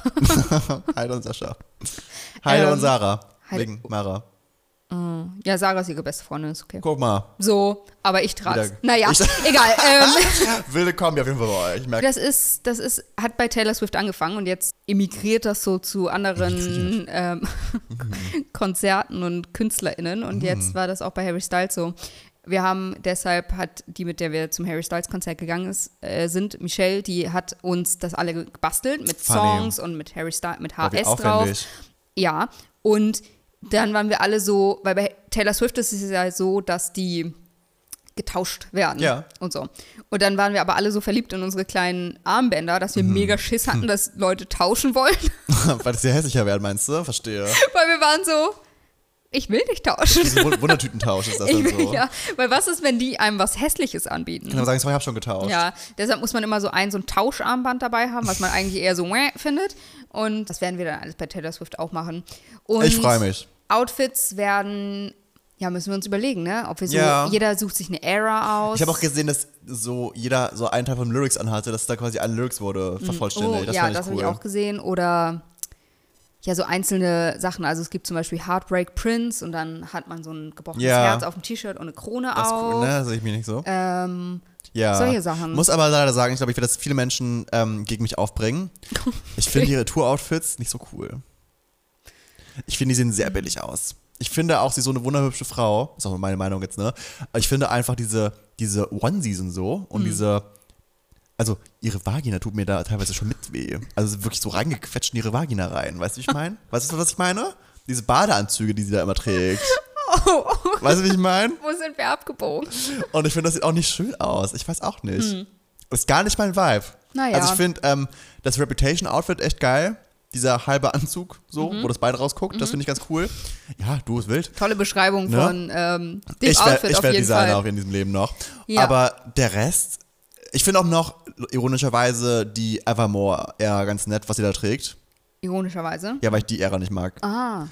Heide und Sascha. Heide Ähm, und Sarah. Heide- Wegen Mara. Ja, Sarah ist ihre beste Freundin, ist okay. Guck mal. So, aber ich trage Naja, Ich- egal. Ähm, Wilde Kombi auf jeden Fall bei euch. Das ist, das ist, hat bei Taylor Swift angefangen und jetzt emigriert das so zu anderen ähm, Konzerten und KünstlerInnen und jetzt war das auch bei Harry Styles so. Wir haben deshalb hat die, mit der wir zum Harry Styles Konzert gegangen ist, äh, sind Michelle, die hat uns das alle gebastelt mit Funny. Songs und mit Harry Styles, mit HS drauf. Ja, und dann waren wir alle so, weil bei Taylor Swift ist es ja so, dass die getauscht werden Ja. und so. Und dann waren wir aber alle so verliebt in unsere kleinen Armbänder, dass wir Mhm. mega Schiss hatten, dass Leute tauschen wollen, Weil das ja hässlicher werden, meinst du? Verstehe. weil wir waren so, ich will nicht tauschen. Wundertütentausch ist das Ich dann will, so. ja, weil was ist, wenn die einem was Hässliches anbieten? Kann man sagen, ich habe schon getauscht. Ja, deshalb muss man immer so ein so ein Tauscharmband dabei haben, was man eigentlich eher so findet. Und das werden wir dann alles bei Taylor Swift auch machen. Und Ich freu mich. Outfits werden, ja, müssen wir uns überlegen, ne? Ob wir so, Ja. jeder sucht sich eine Era aus. Ich habe auch gesehen, dass so jeder so einen Teil von Lyrics anhatte, dass da quasi alle Lyrics wurde vervollständigt. oh, das ja, das habe cool. ich auch gesehen. Oder ja, so einzelne Sachen. Also es gibt zum Beispiel Heartbreak Prince und dann hat man so ein gebrochenes Ja. Herz auf dem T-Shirt und eine Krone das ist auf. cool, ne? Sehe ich mir nicht so. ähm, ja. solche Sachen. Muss aber leider sagen, ich glaube, ich werde das viele Menschen ähm, gegen mich aufbringen. Ich finde ihre Tour-Outfits nicht so cool. Ich finde, die sehen sehr billig aus. Ich finde auch, sie ist so eine wunderhübsche Frau. Ist auch meine Meinung jetzt, ne? Ich finde einfach diese, diese Onesies und so und diese. Also, ihre Vagina tut mir da teilweise schon mit weh. Also, wirklich so reingequetscht in ihre Vagina rein. Weißt du, wie ich meine? Weißt du, was ich meine? Diese Badeanzüge, die sie da immer trägt. oh, Weißt du, wie ich meine? wo sind wir abgebogen? Und ich finde, das sieht auch nicht schön aus. Ich weiß auch nicht. Ist gar nicht mein Vibe. Naja. Also ich finde ähm, das Reputation-Outfit echt geil. Dieser halbe Anzug, so, Mhm. wo das Bein rausguckt, das finde ich ganz cool. Ja, du ist wild. Tolle Beschreibung Ne? von ähm, dem ich Outfit werde auf werd jeden Designer Fall. auch in diesem Leben noch. Ja. Aber der Rest, ich finde auch noch ironischerweise die Evermore eher ganz nett, was sie da trägt. Ironischerweise. Ja, weil ich die Ära nicht mag. Ah,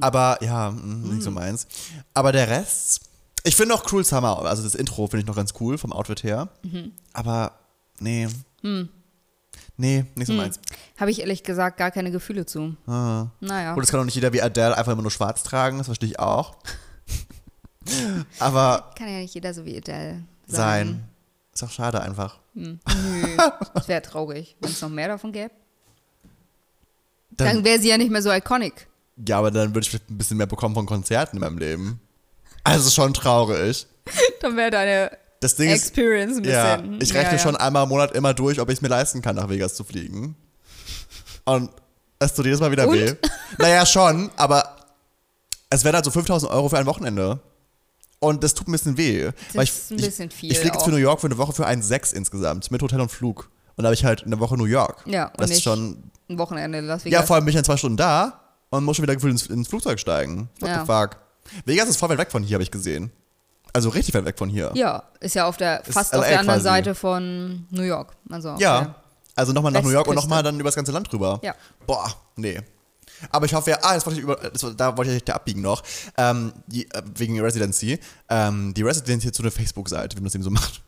Aber ja, mh, nicht so meins. Aber der Rest, ich finde auch Cruel Summer, also das Intro finde ich noch ganz cool vom Outfit her. Aber nee. Nee, nicht so meins. habe ich ehrlich gesagt gar keine Gefühle zu. Ah. Naja. Und es kann auch nicht jeder wie Adele einfach immer nur schwarz tragen, das verstehe ich auch. Aber Kann ja nicht jeder so wie Adele sein. Ist auch schade einfach. Nö, das wäre traurig, wenn es noch mehr davon gäbe. Dann, Dann wäre sie ja nicht mehr so iconic. ja, aber dann würde ich vielleicht ein bisschen mehr bekommen von Konzerten in meinem Leben. Also schon traurig. Dann wäre deine Das Ding ist, Experience ein Ja, bisschen. ich rechne ja, ja. schon einmal im Monat immer durch, ob ich es mir leisten kann, nach Vegas zu fliegen. Und es tut jedes Mal wieder Und? weh. Naja, schon, aber es wären halt so 5000 Euro für ein Wochenende. Und das tut ein bisschen weh. weil ich, ist ein ich, bisschen viel Ich fliege jetzt für New York für eine Woche für 1,6 insgesamt, mit Hotel und Flug. Und da habe ich halt eine Woche New York. Ja, und das ist schon. Ein Wochenende Las Vegas. Ja, vor allem bin ich dann zwei Stunden da und muss schon wieder gefühlt ins, ins Flugzeug steigen. What Ja. the fuck? Vegas ist voll weit weg von hier, habe ich gesehen. Also richtig weit weg von hier. Ja, ist ja auf der, Ist fast auf der anderen quasi. Seite von New York. Also Ja. Also nochmal nach New York und nochmal dann über das ganze Land rüber. Ja. Boah, nee. Aber ich hoffe ja, ah, das wollte ich über, das, da wollte ich da abbiegen noch, ähm, die, äh, wegen Residency. Ähm, die Residency hat so eine Facebook-Seite, wie man das eben so macht.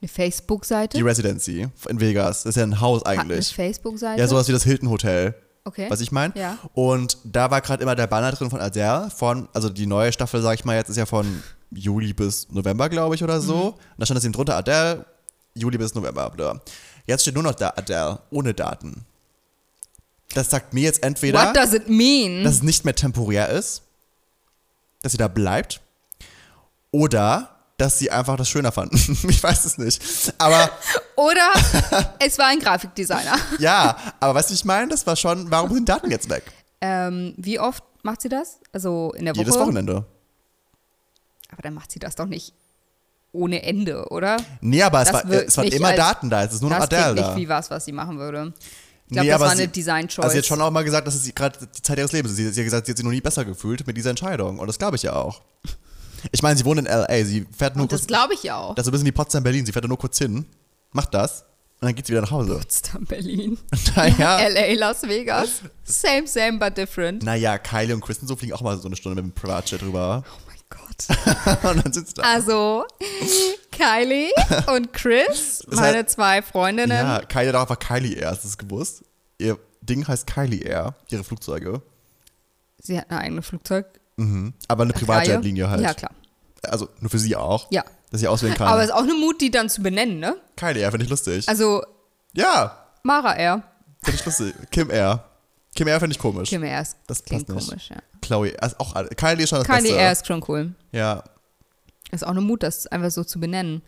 Eine Facebook-Seite? Die Residency in Vegas, das ist ja ein Haus Hat eine eigentlich. Facebook-Seite? Ja, sowas wie das Hilton Hotel, Okay. was ich meine. Ja. Und da war gerade immer der Banner drin von Adele, von, also die neue Staffel, sag ich mal, jetzt ist ja von Juli bis November, glaube ich, oder so. Mhm. Und da stand das eben drunter Adele, Juli bis November. Bla. Jetzt steht nur noch da Adele, ohne Daten. Das sagt mir jetzt entweder, What does it mean? dass es nicht mehr temporär ist, dass sie da bleibt, oder dass sie einfach das schöner fanden. ich weiß es nicht. Aber Oder es war ein Grafikdesigner. ja, aber weißt du, ich meine, das war schon, warum sind Daten jetzt weg? Ähm, wie oft macht sie das? Also in der Woche? Jedes Wochenende. Aber dann macht sie das doch nicht ohne Ende, oder? Nee, aber es, Das war, es waren immer als- Daten da, es ist nur noch das Adele klingt nicht da. wie was, was sie machen würde. Ich glaube, Nee, das war eine Design-Choice. Also sie hat schon auch mal gesagt, dass es gerade die Zeit ihres Lebens ist. Sie, sie hat gesagt, sie hat sich noch nie besser gefühlt mit dieser Entscheidung. Und das glaube ich ja auch. Ich meine, sie wohnt in L.A., sie fährt nur Und das kurz, glaube ich ja auch. das ist ein bisschen wie Potsdam-Berlin, sie fährt da nur kurz hin, macht das und dann geht sie wieder nach Hause. Potsdam, Berlin. naja, LA, Las Vegas. Same, same, but different. naja, Kylie und Kristen so fliegen auch mal so eine Stunde mit dem Privatjet rüber. Oh und dann sie da. Also, Kylie und Chris, Das meine heißt- zwei Freundinnen. Ja, Kylie auch einfach Kylie Air, hast du das gewusst? Ihr Ding heißt Kylie Air, ihre Flugzeuge. Sie hat eine eigene Flugzeug. Mhm. Aber eine. Privatjetlinie halt. Ja, klar. Also nur für sie auch. Ja. Dass sie auswählen kann. Aber es ist auch eine Mut, die dann zu benennen, ne? Kylie Air, finde ich lustig. Also, ja, Mara Air. finde ich lustig. Kim Air. Kim Air finde ich komisch. Kim Air ist, Das klingt passt nicht. komisch, ja. Chloe, ist auch, Kylie ist schon das Kylie Beste. Air ist schon cool. Ja. Ist auch eine Mut, das einfach so zu benennen.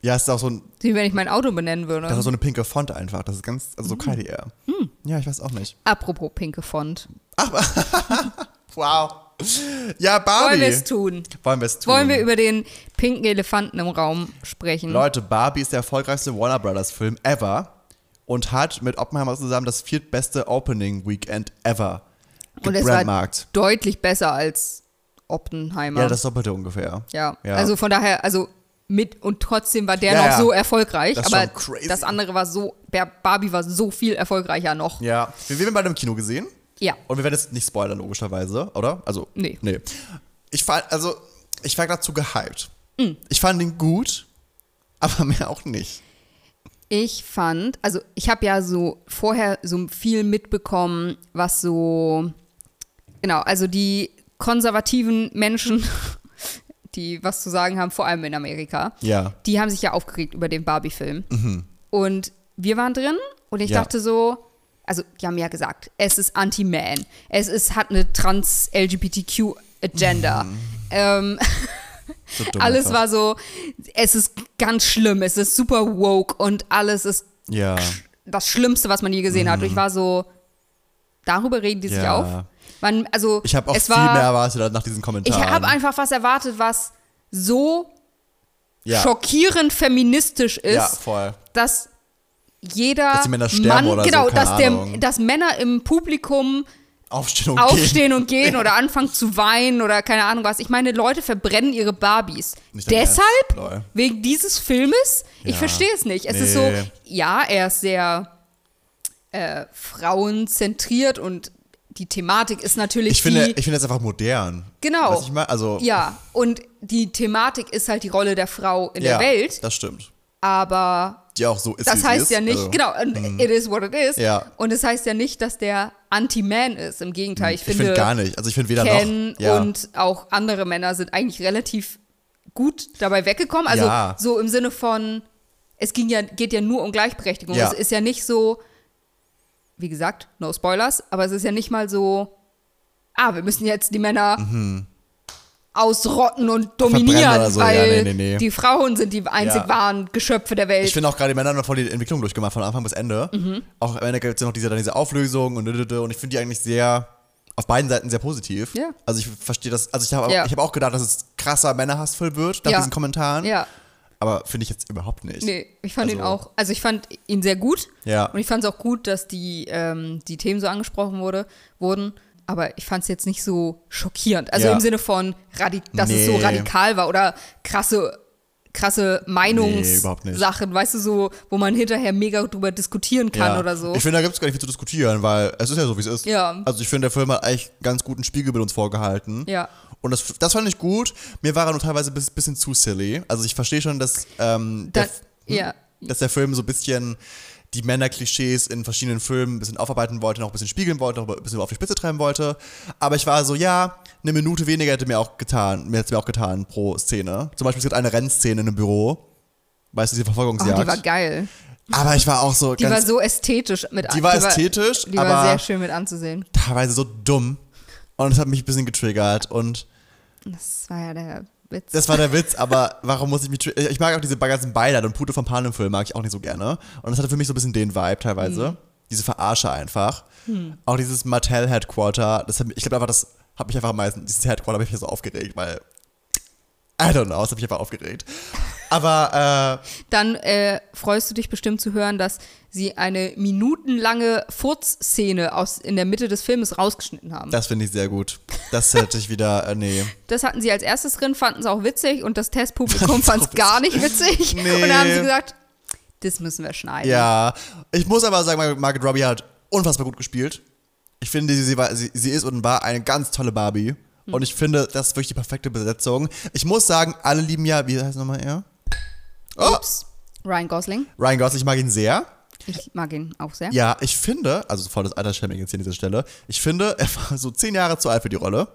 Ja, es ist auch so, ein, Wie wenn ich mein Auto benennen würde. das ist so eine pinke Font einfach. Das ist ganz, also so Mhm. Kylie Air. Ja, ich weiß auch nicht. Apropos pinke Font. Wow. Ja, Barbie. Wollen wir es tun? Wollen wir es tun? Wollen wir über den pinken Elefanten im Raum sprechen? Leute, Barbie ist der erfolgreichste Warner Brothers Film ever und hat mit Oppenheimer zusammen das viertbeste Opening Weekend ever Und es war deutlich besser als Oppenheimer. Ja, das Doppelte ungefähr. Ja, Ja. also von daher, also mit und trotzdem war der Ja, noch ja. so erfolgreich, Das ist aber das andere war so, Barbie war so viel erfolgreicher noch. Ja, wir, haben beide im Kino gesehen. Ja. Und wir werden jetzt nicht spoilern, logischerweise, oder? Also, Nee. Nee. Ich fand, also, ich war dazu gehypt. Mm. Ich fand ihn gut, aber mehr auch nicht. Ich fand, also ich habe ja so vorher so viel mitbekommen, was so, genau, also die konservativen Menschen, die was zu sagen haben, vor allem in Amerika, Ja. die haben sich ja aufgeregt über den Barbie-Film. Und wir waren drin und ich Ja. dachte so, also die haben ja gesagt, es ist Anti-Man, es ist, hat eine Trans-LGBTQ-Agenda. Ähm, So alles einfach. war so, es ist ganz schlimm, es ist super woke und alles ist Ja. das Schlimmste, was man je gesehen hat. Und ich war so, darüber reden die sich Mhm. Ja. auf. Man, also, Ich habe auch es viel war, mehr erwartet nach diesen Ich Kommentaren. habe einfach was erwartet, was so ja. schockierend feministisch ist, dass jeder Dass Männer Mann, so, genau, keine dass, der, dass Männer im Publikum Aufstehen und aufstehen und gehen oder anfangen zu weinen oder keine Ahnung was. Ich meine, Leute verbrennen ihre Barbies. Nicht Deshalb, Ernst, wegen dieses Filmes, ich Ja. verstehe es nicht. Es ist Nee. so, ja, er ist sehr äh, frauenzentriert und die Thematik ist natürlich Ich finde, die, ich finde das einfach modern. Genau. Ich meine, also, ja, und die Thematik ist halt die Rolle der Frau in ja, der Welt, Das stimmt. aber Die auch so ist. das heißt ist. ja nicht, also, genau, and it is what it is. Ja. Und es heißt ja nicht, dass der Anti-Man ist. Im Gegenteil, ich Ich finde, finde gar nicht. Also ich finde weder Ken noch. Ja. und auch andere Männer sind eigentlich relativ gut dabei weggekommen. Also Ja. so im Sinne von, es ging ja, geht ja nur um Gleichberechtigung. Ja. Es ist ja nicht so, wie gesagt, no spoilers, aber es ist ja nicht mal so, ah, wir müssen jetzt die Männer ausrotten und dominieren, so. Ja, weil nee, nee, nee. die Frauen sind die einzig Ja. wahren Geschöpfe der Welt. Ich finde auch gerade die Männer haben voll die Entwicklung durchgemacht, von Anfang bis Ende. Mhm. Auch am Ende gibt es ja noch diese, dann diese Auflösung und und ich finde die eigentlich sehr, auf beiden Seiten sehr positiv. Ja. Also ich verstehe das, also ich habe Ja. ich hab auch gedacht, dass es krasser Männerhassvoll wird nach Ja. diesen Kommentaren. ja, Aber finde ich jetzt überhaupt nicht. nee, ich fand ihn Also- auch, also ich fand ihn sehr gut. Ja. Und ich fand es auch gut, dass die, ähm, die Themen so angesprochen wurde, wurden. Aber ich fand es jetzt nicht so schockierend. Also Ja. im Sinne von, dass es so Nee. radikal war oder krasse, krasse Nee, Meinungssachen, weißt du, so, wo man hinterher mega drüber diskutieren kann Ja. oder so. Ich finde, da gibt es gar nicht viel zu diskutieren, weil es ist ja so, wie es ist. Ja. Also ich finde, der Film hat eigentlich ganz guten Spiegelbild uns vorgehalten. Ja. Und das, das fand ich gut. Mir war er nur teilweise ein bisschen, bisschen zu silly. Also ich verstehe schon, dass, ähm, der, Dann- ja. dass der Film so ein bisschen die Männerklischees in verschiedenen Filmen ein bisschen aufarbeiten wollte, noch ein bisschen spiegeln wollte, noch ein bisschen auf die Spitze treiben wollte. Aber ich war so, ja, eine Minute weniger hätte mir auch getan, mir hätte mir auch getan pro Szene. Zum Beispiel es gibt eine Rennszene in einem Büro. Weißt du, diese Oh, Verfolgungsjagd. die war geil. aber ich war auch so Die war so ästhetisch mit Die war ästhetisch, die war aber- sehr schön mit anzusehen. teilweise so dumm. Und das hat mich ein bisschen getriggert. Und Das war ja der Witz. das war der Witz, aber warum muss ich mich? Ich mag auch diese ganzen Beileid und Pute vom Pan im Film mag ich auch nicht so gerne. Und das hatte für mich so ein bisschen den Vibe teilweise. Diese Verarsche einfach. Auch dieses Mattel Headquarter, das hat, mich- ich glaube einfach, das hat mich einfach am meisten, dieses Headquarter hat mich so aufgeregt, weil I don't know, das hat mich einfach aufgeregt. Aber äh, Dann äh, freust du dich bestimmt zu hören, dass sie eine minutenlange Furzszene aus in der Mitte des Filmes rausgeschnitten haben. das finde ich sehr gut. Das hätte ich wieder, äh, nee. Das hatten sie als erstes drin, fanden es auch witzig und das Testpublikum fand es gar nicht witzig. Nee. Und dann haben sie gesagt, das müssen wir schneiden. Ja, ich muss aber sagen, Mar- Margaret Robbie hat unfassbar gut gespielt. Ich finde, sie, war, sie, sie ist und war eine ganz tolle Barbie. Hm. Und ich finde, das ist wirklich die perfekte Besetzung. Ich muss sagen, alle lieben ja, wie heißt nochmal er? Oh, Ups. Ryan Gosling. Ryan Gosling, ich mag ihn sehr. Ich mag ihn auch sehr. Ja, ich finde, also voll das Altersshaming jetzt hier an dieser Stelle, ich finde, er war so zehn Jahre zu alt für die Rolle.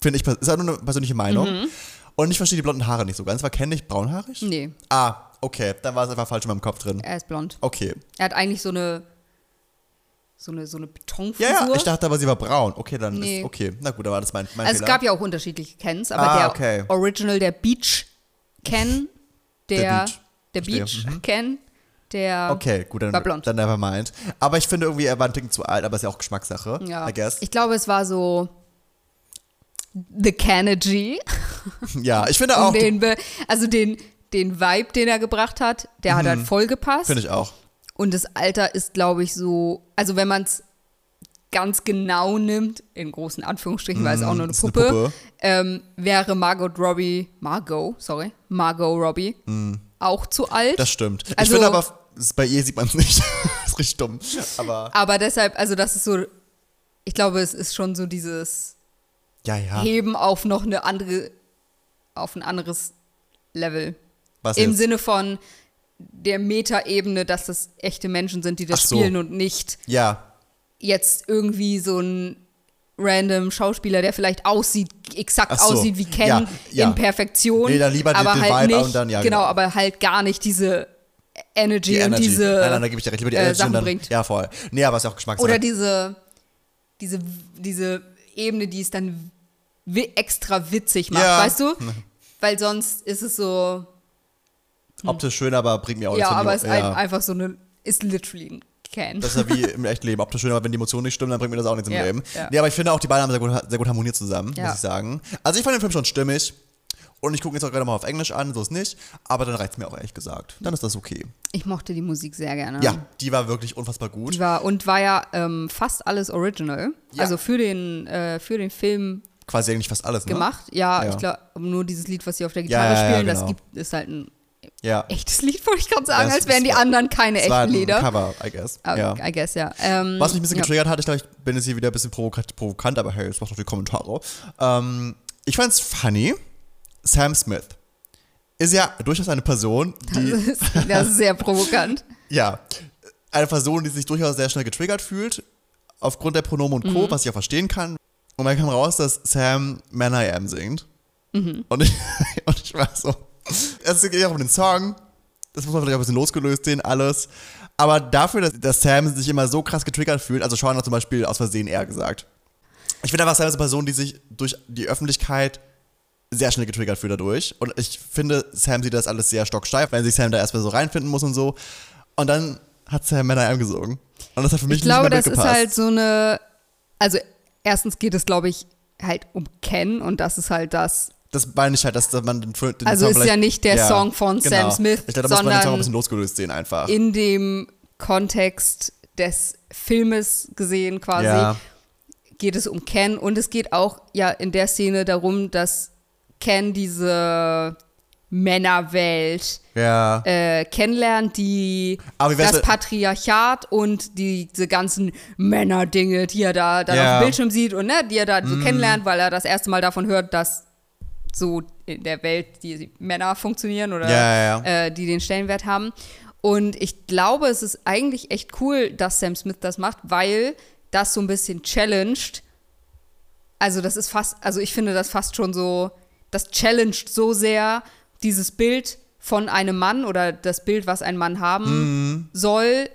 Finde ich, ist halt nur eine persönliche Meinung. Mhm. Und ich verstehe die blonden Haare nicht so ganz. War Ken nicht braunhaarig? Nee, Ah, okay, dann war es einfach falsch in meinem Kopf drin. er ist blond. Okay. Er hat eigentlich so eine so eine, so eine Betonfrisur. Ja, ja, ich dachte aber, sie war braun. Okay, dann Nee. ist okay. Na gut, dann war das mein, mein also es Fehler. gab ja auch unterschiedliche Kens, aber Ah, der okay. Original, der Beach Ken, der, Der Beach. der. Beach Mhm. Ken, der Okay, gut, dann, war blond. dann never mind. Aber ich finde irgendwie, er war ein Ticken zu alt, aber ist ja auch Geschmackssache, Ja. I guess. Ich glaube, es war so The Kennedy. Ja, ich finde auch, den also den, den Vibe, den er gebracht hat, der hat halt voll gepasst. Mhm. finde ich auch. Und das Alter ist, glaube ich, so, also wenn man es ganz genau nimmt, in großen Anführungsstrichen, weil es auch nur eine ist eine Puppe, Puppe. Ähm, wäre Margot Robbie, Margot, sorry, Margot Robbie auch zu alt. Das stimmt. ich Also- finde aber, bei ihr sieht man es nicht. das ist richtig dumm. Aber Aber deshalb, also das ist so, ich glaube, es ist schon so dieses ja, ja. Heben auf noch eine andere, auf ein anderes Level. Was Im jetzt? Sinne von der Metaebene, dass das echte Menschen sind, die das so. spielen und nicht Ja, jetzt irgendwie so ein random Schauspieler, der vielleicht aussieht, exakt so. aussieht wie Ken Ja, ja. in Perfektion. Nee, dann lieber aber den halt nicht, und dann- ja, genau, genau. aber halt gar nicht diese Energy, die und Energy. diese nein, nein, da gebe ich dir recht. Lieber die äh, Energy Sachen und dann, bringt. Ja, voll. Nee, aber es ist auch Geschmackssache. Oder diese, diese, diese Ebene, die es dann extra witzig macht, Ja. weißt du? Weil sonst ist es so, Optisch schön, aber bringt mir auch ja, nichts, wenn aber die- es ist ein, einfach so eine, ist literally ein Can. Das ist ja wie im echten Leben. Optisch schön, aber wenn die Emotionen nicht stimmen, dann bringt mir das auch nichts im Ja, Leben. ja. Nee, aber ich finde auch, die beiden haben sehr gut, sehr gut harmoniert zusammen, Ja. muss ich sagen. Also ich fand den Film schon stimmig. Und ich gucke jetzt auch gerade mal auf Englisch an, so ist nicht. Aber dann reicht es mir auch ehrlich gesagt. Dann ist das okay. Ich mochte die Musik sehr gerne. Ja, die war wirklich unfassbar gut. Die war, und war ja ähm, fast alles original. Ja. Also für den, äh, für den Film Quasi eigentlich fast alles, ne? gemacht. Ja, Ja. ich glaube, nur dieses Lied, was sie auf der Gitarre ja, spielen, genau. das gibt, ist halt ein Ja. echtes Lied, wollte ich gerade sagen, Das als wären die anderen keine echten ein Lieder. Cover, I guess. Ah, ja. I guess, ja. Ähm, Was mich ein bisschen ja. getriggert hat, ich glaube, ich bin jetzt hier wieder ein bisschen provokant, provokant aber hey, das macht doch die Kommentare. Ähm, ich fand's funny. Sam Smith ist ja durchaus eine Person, die Das ist, das ist sehr provokant. ja, eine Person, die sich durchaus sehr schnell getriggert fühlt, aufgrund der Pronomen und Co., Mhm. was ich auch verstehen kann. Und dann kam raus, dass Sam Man I Am singt. Mhm. Und, ich, und ich war so, es geht ja auch um den Song, das muss man vielleicht auch ein bisschen losgelöst sehen, alles. Aber dafür, dass, dass Sam sich immer so krass getriggert fühlt, also Sean hat zum Beispiel aus Versehen er gesagt. Ich finde einfach, Sam ist eine Person, die sich durch die Öffentlichkeit sehr schnell getriggert fühlt dadurch. Und ich finde, Sam sieht das alles sehr stocksteif, wenn sich Sam da erstmal so reinfinden muss und so. Und dann hat Sam Am gesungen. Und das hat für mich Ich glaube, das ist halt so eine. Also, erstens geht es, glaube ich, halt um Ken und das ist halt das. Das meine ich halt, dass man den, den Also Song ist ja nicht der Song von Sam Smith, Ich glaube, da muss man den Song ein bisschen losgelöst sehen einfach. In dem Kontext des Filmes gesehen quasi Ja. geht es um Ken und es geht auch ja in der Szene darum, dass Ken diese Männerwelt Ja. äh, kennenlernt, die das Patriarchat und die, diese ganzen Männer-Dinge, die er da dann Ja. Auf dem Bildschirm sieht und ne, die er da so kennenlernt, weil er das erste Mal davon hört, dass so in der Welt die Männer funktionieren oder Ja, ja, ja. Äh, die den Stellenwert haben. Und ich glaube, es ist eigentlich echt cool, dass Sam Smith das macht, weil das so ein bisschen challenged. Also das ist fast, also ich finde das fast schon so, das challenged so sehr dieses Bild von einem Mann oder das Bild, was ein Mann haben Mhm. soll,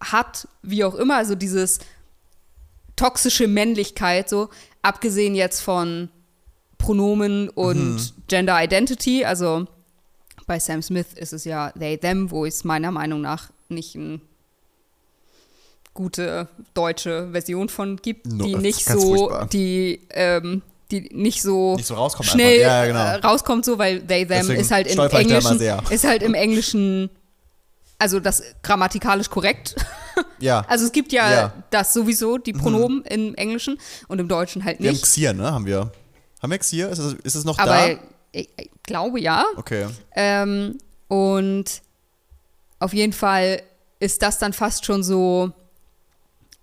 hat, wie auch immer, also dieses toxische Männlichkeit, so, abgesehen jetzt von Pronomen und Mhm. Gender Identity, also bei Sam Smith ist es ja they, them, wo es meiner Meinung nach nicht eine gute deutsche Version von gibt, No, die nicht so, die, ähm, die nicht so, Nicht so rauskommt schnell. Ja, ja, genau. äh, rauskommt, so, weil they, them Deswegen ist halt im Englischen, ist halt im Englischen, also das grammatikalisch korrekt. Ja. Also es gibt ja, Ja. das sowieso, die Pronomen im Englischen und im Deutschen halt wir haben nicht. Xier, ne? Haben wir. Wir Xier? Ist es, ist es noch Aber da? ich, ich glaube ja. Okay. Ähm, und auf jeden Fall ist das dann fast schon so,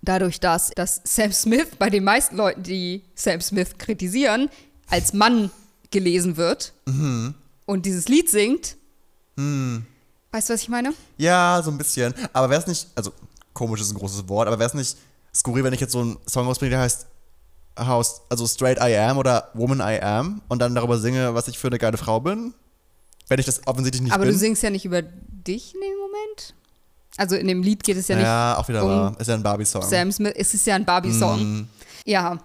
dadurch, dass, dass Sam Smith bei den meisten Leuten, die Sam Smith kritisieren, als Mann gelesen wird Mhm. und dieses Lied singt. Weißt du, was ich meine? Ja, so ein bisschen. Aber wäre es nicht, also komisch ist ein großes Wort, aber wäre es nicht skurril, wenn ich jetzt so einen Song rausbringe, der heißt House, also Straight I Am oder Woman I Am und dann darüber singe, was ich für eine geile Frau bin? Wenn ich das offensichtlich nicht Aber bin. du singst ja nicht über dich in dem Moment. Also in dem Lied geht es ja nicht ja, auch wieder um wahr. Ist ja ein Barbie-Song. Sam Smith. Es ist ja ein Barbie-Song. Mhm. Ja.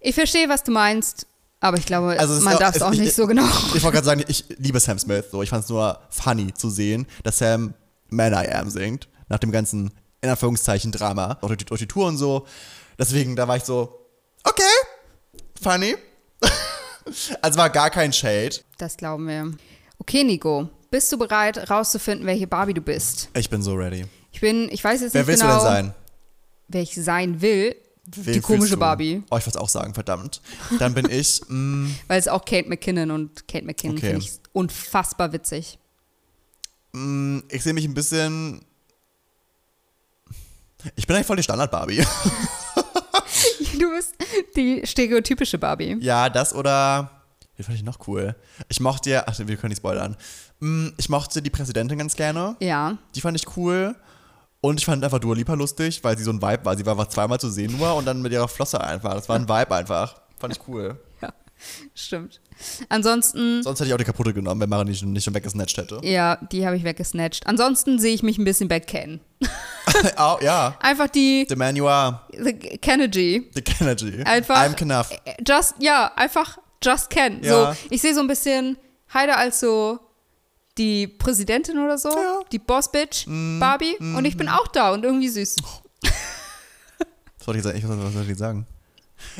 Ich verstehe, was du meinst, aber ich glaube, Also man darf es auch ich- nicht so genau. Ich wollte gerade sagen, ich liebe Sam Smith. So. Ich fand es nur funny zu sehen, dass Sam Man I Am singt. Nach dem ganzen, in Anführungszeichen, Drama. Auch durch die, durch die Tour und so. Deswegen, da war ich so, okay, funny. Also war gar kein Shade. Das glauben wir. Okay, Nico, bist du bereit, rauszufinden, welche Barbie du bist? Ich bin so ready. Ich bin, ich weiß jetzt Wer nicht willst genau, du denn sein? wer ich sein will. Wen die komische? Barbie. Oh, ich wollte es auch sagen, verdammt. Dann bin ich, mm, Weil es auch Kate McKinnon und Kate McKinnon Okay. finde ich unfassbar witzig. mm, ich sehe mich ein bisschen. Ich bin eigentlich voll die Standard-Barbie. Du bist die stereotypische Barbie. Ja, das oder. Wie fand ich noch cool? Ich mochte ja. Ach, wir können nicht spoilern. Mm, Ich mochte die Präsidentin ganz gerne. Ja. Die fand ich cool. Und ich fand einfach Dua Lipa lustig, weil sie so ein Vibe war. Sie war einfach zweimal zu sehen nur und dann mit ihrer Flosse einfach. Das war ein Vibe einfach. Fand ich cool. Stimmt. Ansonsten, Sonst hätte ich auch die kaputte genommen, wenn Mara nicht, nicht schon weggesnatcht hätte. ja, die habe ich weggesnatcht. Ansonsten sehe ich mich ein bisschen bei Ken. oh, ja. Einfach die The man you are. the Kennedy. The Kennedy. Einfach- I'm Knuff. Just, ja, einfach just Ken. Ja. So, ich sehe so ein bisschen Heide als so die Präsidentin oder so, Ja. die Boss-Bitch, Barbie. Und ich bin auch da und irgendwie süß. Was soll ich sagen? Ich, was was soll ich sagen?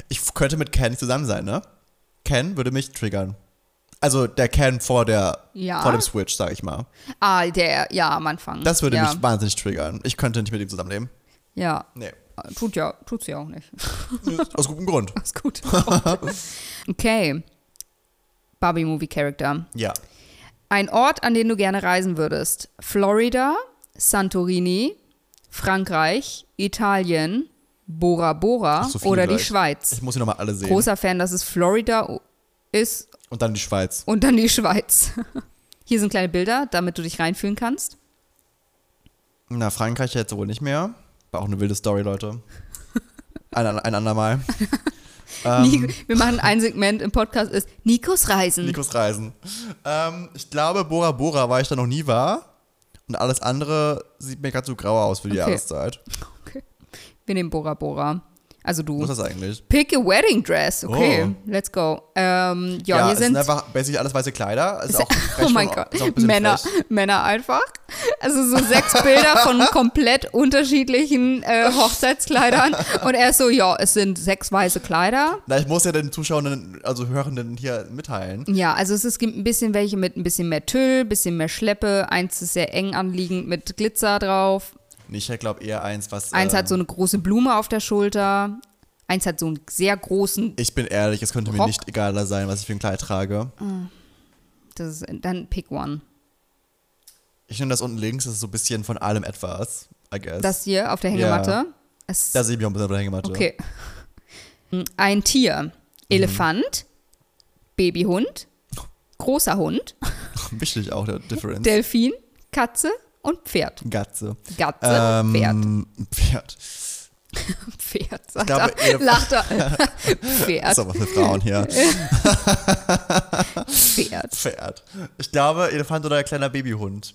Ich könnte mit Ken zusammen sein, ne? Ken würde mich triggern. Also der Ken vor, der, Ja. vor dem Switch, sag ich mal. Ah, der, ja, am Anfang. Das würde ja. mich wahnsinnig triggern. Ich könnte nicht mit ihm zusammenleben. Ja, Nee. tut ja, tut sie auch nicht. Aus gutem Grund. Ist gut. okay. Barbie-Movie-Character. Ja. Ein Ort, an den du gerne reisen würdest. Florida, Santorini, Frankreich, Italien, Bora Bora so oder die gleich. Schweiz. Ich muss sie nochmal alle sehen. Großer Fan, dass es Florida ist Und dann die Schweiz. und dann die Schweiz. Hier sind kleine Bilder, damit du dich reinfühlen kannst. Na, Frankreich jetzt wohl nicht mehr. War auch eine wilde Story, Leute. Ein, ein andermal. Ähm, wir machen ein Segment im Podcast, ist Nikos Reisen. Nikos Reisen. Ähm, ich glaube, Bora Bora, weil ich da noch nie war. Und alles andere sieht mir gerade so grau aus für die Okay. Jahreszeit. Wir nehmen Bora Bora. Also du. Was ist das eigentlich? Pick a wedding dress. Okay, Oh. let's go. Ähm, ja, Ja, hier es sind sind einfach basically alles weiße Kleider. Ist auch oh mein Gott, Männer, frech. Männer einfach. Also so sechs Bilder von komplett unterschiedlichen äh, Hochzeitskleidern. Und er ist so, ja, es sind sechs weiße Kleider. Na, ich muss ja den Zuschauern, also Hörenden hier mitteilen. Ja, also es, es gibt ein bisschen welche mit ein bisschen mehr Tüll, ein bisschen mehr Schleppe. Eins ist sehr eng anliegend mit Glitzer drauf. Ich glaube eher eins, was. Eins ähm, hat so eine große Blume auf der Schulter. Eins hat so einen sehr großen, Ich bin ehrlich, es könnte mir Rock. nicht egaler sein, was ich für ein Kleid trage. das ist dann Pick One. Ich nehme das unten links, das ist so ein bisschen von allem etwas, I guess. Das hier auf der Hängematte. Es, da sehe ich mich auch ein bisschen auf der Hängematte. Okay. Ein Tier. Elefant, Babyhund, großer Hund, Wichtig auch der Difference. Delfin, Katze und Pferd. Gatze. Katze, Ähm, Pferd. Pferd. Pferd, sagt glaube, er. Lacht er. Pferd, Ist doch was für Frauen hier. Pferd. Pferd. Ich glaube, Elefant oder kleiner Babyhund.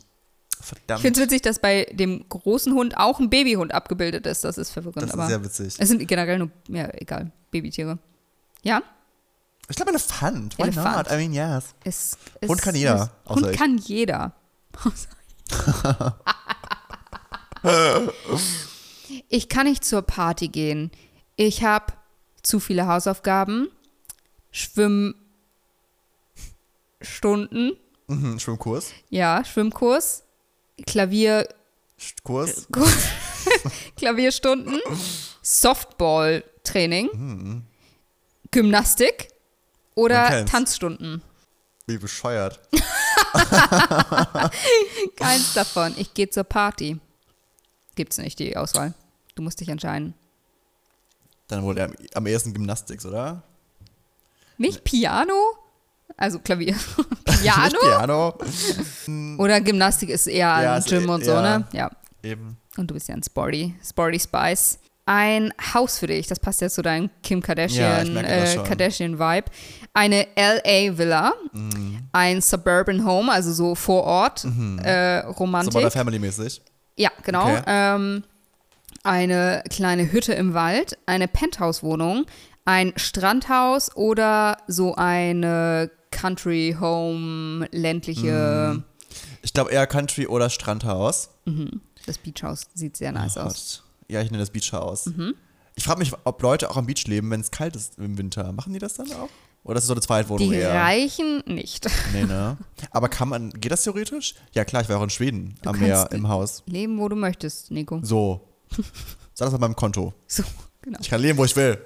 Ich Verdammt. finde es witzig, dass bei dem großen Hund auch ein Babyhund abgebildet ist. Das ist verwirrend. das ist aber sehr witzig. es sind generell nur, ja, egal, Babytiere. Ja, Ich glaube, Elefant. Why Elefant. not? I mean, yes. es, es Hund kann jeder, es- außer Hund ich. kann jeder. Ich kann nicht zur Party gehen. Ich habe zu viele Hausaufgaben, Schwimmstunden, Mhm, Schwimmkurs. ja, Schwimmkurs, Klavier, Kurs. Klavierstunden, Softball-Training, Gymnastik Man oder. Tanzstunden. Wie bescheuert. Keins davon. Ich gehe zur Party. Gibt's nicht die Auswahl. Du musst dich entscheiden. Dann wohl am, am ehesten Gymnastik, oder? Nicht Piano? Also Klavier. Piano? Piano. Oder Gymnastik ist eher Ja, ein ist Gym eh- und so, ja. ne? Ja. Eben. Und du bist ja ein Sporty, Sporty Spice. Ein Haus für dich, das passt ja zu deinem Kim Ja, ich Kardashian, merke das äh. Kardashian. Eine LA Villa, Mhm. ein Suburban Home, also so vor Ort, äh, Mhm. So Romantik. Modern Family mäßig. Ja, genau. Okay. Ähm, eine kleine Hütte im Wald, eine Penthouse-Wohnung, ein Strandhaus oder so eine Country Home, ländliche. Mhm. Ich glaube eher Country oder Strandhaus. Das Beachhaus sieht sehr nice Oh aus. Ja, ich nenne das Beachhaus. Mhm. Ich frage mich, ob Leute auch am Beach leben, wenn es kalt ist im Winter. Machen die das dann auch? Oder ist es so eine Zweitwohnung Die eher? reichen nicht. Nee, ne? Aber kann man, geht das theoretisch? Ja, klar, ich war auch in Schweden am kannst Meer im Haus. Leben, wo du möchtest, Nico. So. Sag das auf meinem Konto. So, genau. Ich kann leben, wo ich will.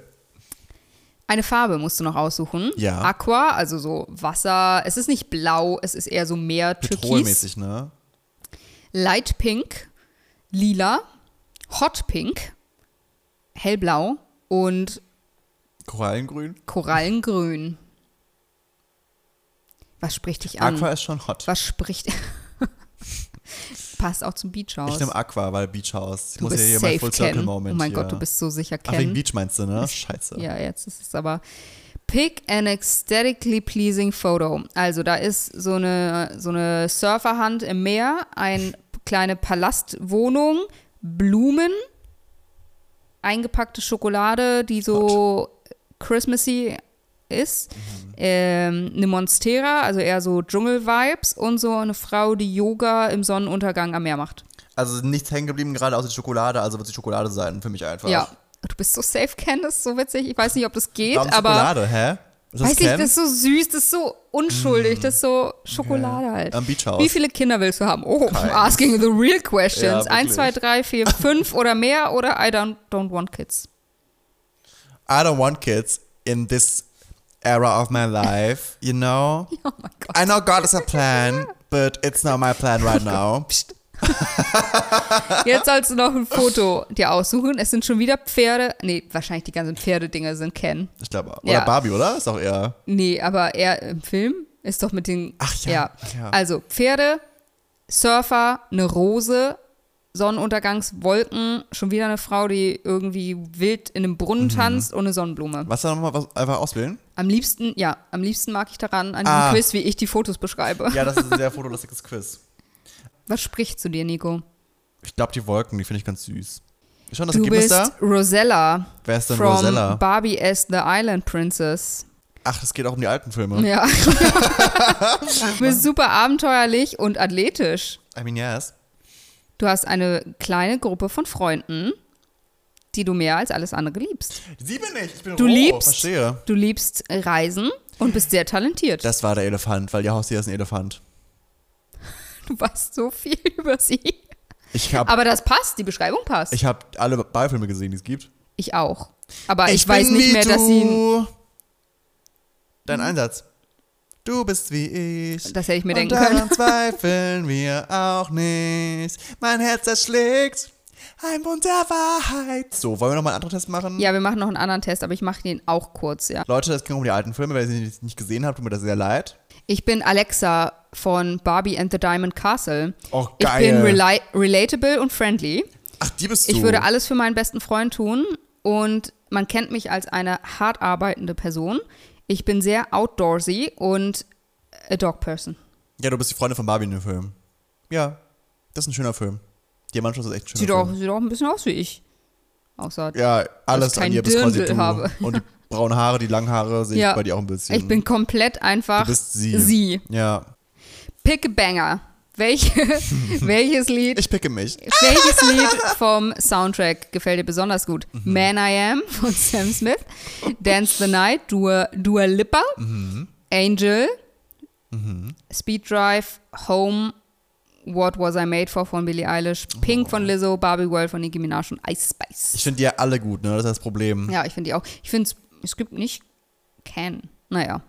Eine Farbe musst du noch aussuchen. Ja. Aqua, also so Wasser. Es ist nicht blau, es ist eher so mehr Türkis. Petrolmäßig, ne? Light Pink, Lila, Hot Pink, Hellblau und Korallengrün. Korallengrün. Was spricht dich an? Aqua ist schon hot. Was spricht. Passt auch zum Beach House. Ich nehme Aqua, weil Beach House. Ich du muss ja bist hier mein Full Circle Ken. Moment. Oh mein hier. Gott, du bist so sicher Ach, wegen Ken. Beach meinst du, ne? Scheiße. Ja, jetzt ist es aber. Pick an aesthetically pleasing photo. Also da ist so eine, so eine Surferhand im Meer, eine kleine Palastwohnung, Blumen, eingepackte Schokolade, die so Christmassy ist, Mhm. ähm, eine Monstera, also eher so Dschungel-Vibes und so eine Frau, die Yoga im Sonnenuntergang am Meer macht. Also nichts hängen geblieben, gerade außer die Schokolade, also wird die Schokolade sein, für mich einfach. Ja. Du bist so safe, ist so witzig. Ich weiß nicht, ob das geht, Warum aber. Schokolade, hä? Ist das Weiß nicht, Ken? das ist so süß, das ist so unschuldig, das ist so Schokolade halt. Am Beach House. Wie viele Kinder willst du haben? Oh, Keins. asking the real questions. Ja, Eins, zwei, drei, vier, fünf oder mehr oder I don't, don't want kids. I don't want kids in this era of my life, you know? Oh mein Gott. I know God is a plan, but it's not my plan right now. Psst. Jetzt sollst du noch ein Foto dir aussuchen. Es sind schon wieder Pferde. Nee, wahrscheinlich die ganzen Pferdedinger sind Ken. Ich glaube, oder Ja. Barbie, oder? Ist doch eher. Nee, aber er im Film ist doch mit den. Ach ja, ja. Also Pferde, Surfer, eine Rose, Sonnenuntergangswolken, schon wieder eine Frau, die irgendwie wild in einem Mhm. Brunnen tanzt und eine Sonnenblume. Was dann nochmal einfach auswählen? Am liebsten, ja, am liebsten mag ich daran an diesem Ah. Quiz, wie ich die Fotos beschreibe. Ja, das ist ein sehr fotolustiges Quiz. Was spricht zu dir, Nico? Ich glaube, die Wolken, die finde ich ganz süß. Schon das Du Ergebnis bist da? Rosella Wer ist denn from Rosella? Barbie as the Island Princess. Ach, es geht auch um die alten Filme. Ja. du bist super abenteuerlich und athletisch. I mean, yes. Du hast eine kleine Gruppe von Freunden, die du mehr als alles andere liebst. Sie bin ich, ich bin Du roh, liebst- verstehe. Du liebst Reisen und bist sehr talentiert. Das war der Elefant, weil ihr Haustier ist ein Elefant. Du weißt so viel über sie. Ich habe Aber das passt, die Beschreibung passt. Ich, ich hab alle Beifilme gesehen, die es gibt. auch. Aber ich, weiß nicht mehr, dass sie. du. Dein Einsatz. Du bist wie ich. Das hätte ich mir denken können. daran zweifeln wir auch nicht. Mein Herz erschlägt. Ein Bund der Wahrheit. So, wollen wir nochmal einen anderen Test machen? Ja, wir machen noch einen anderen Test, aber ich mache den auch kurz, ja. Leute, es ging um die alten Filme. Wenn ihr sie nicht gesehen habt, tut mir das sehr leid. Ich bin Alexa von Barbie and the Diamond Castle. Oh, Ich geil. bin rela relatable und friendly. Ach, die bist du. Ich würde alles für meinen besten Freund tun und man kennt mich als eine hart arbeitende Person. Ich bin sehr outdoorsy und a dog person. ja, du bist die Freundin von Barbie in dem Film. Ja, das ist ein schöner Film. Diamantschloss ist echt ein schöner Sieht auch, Film. sieht auch ein bisschen aus wie ich. Außer Ja, alles an ihr bist quasi du. habe. Und die braunen Haare, die langen Haare sehe Ja. ich bei dir auch ein bisschen. ich bin komplett einfach Du bist sie. sie. Ja. Pick a banger. Welche, welches Lied Ich picke mich. Welches Lied vom Soundtrack gefällt dir besonders gut? Mhm. Man I Am von Sam Smith, Dance the Night, Dua, Dua Lipa, Mhm. Angel, Speed Drive, Home, What Was I Made For von Billie Eilish, Pink von Lizzo, Barbie World von Nicki Minaj und Ice Spice. Ich finde die ja alle gut, ne? Das ist das Problem. Ja, ich finde die auch. Ich finde es gibt nicht Can. Naja.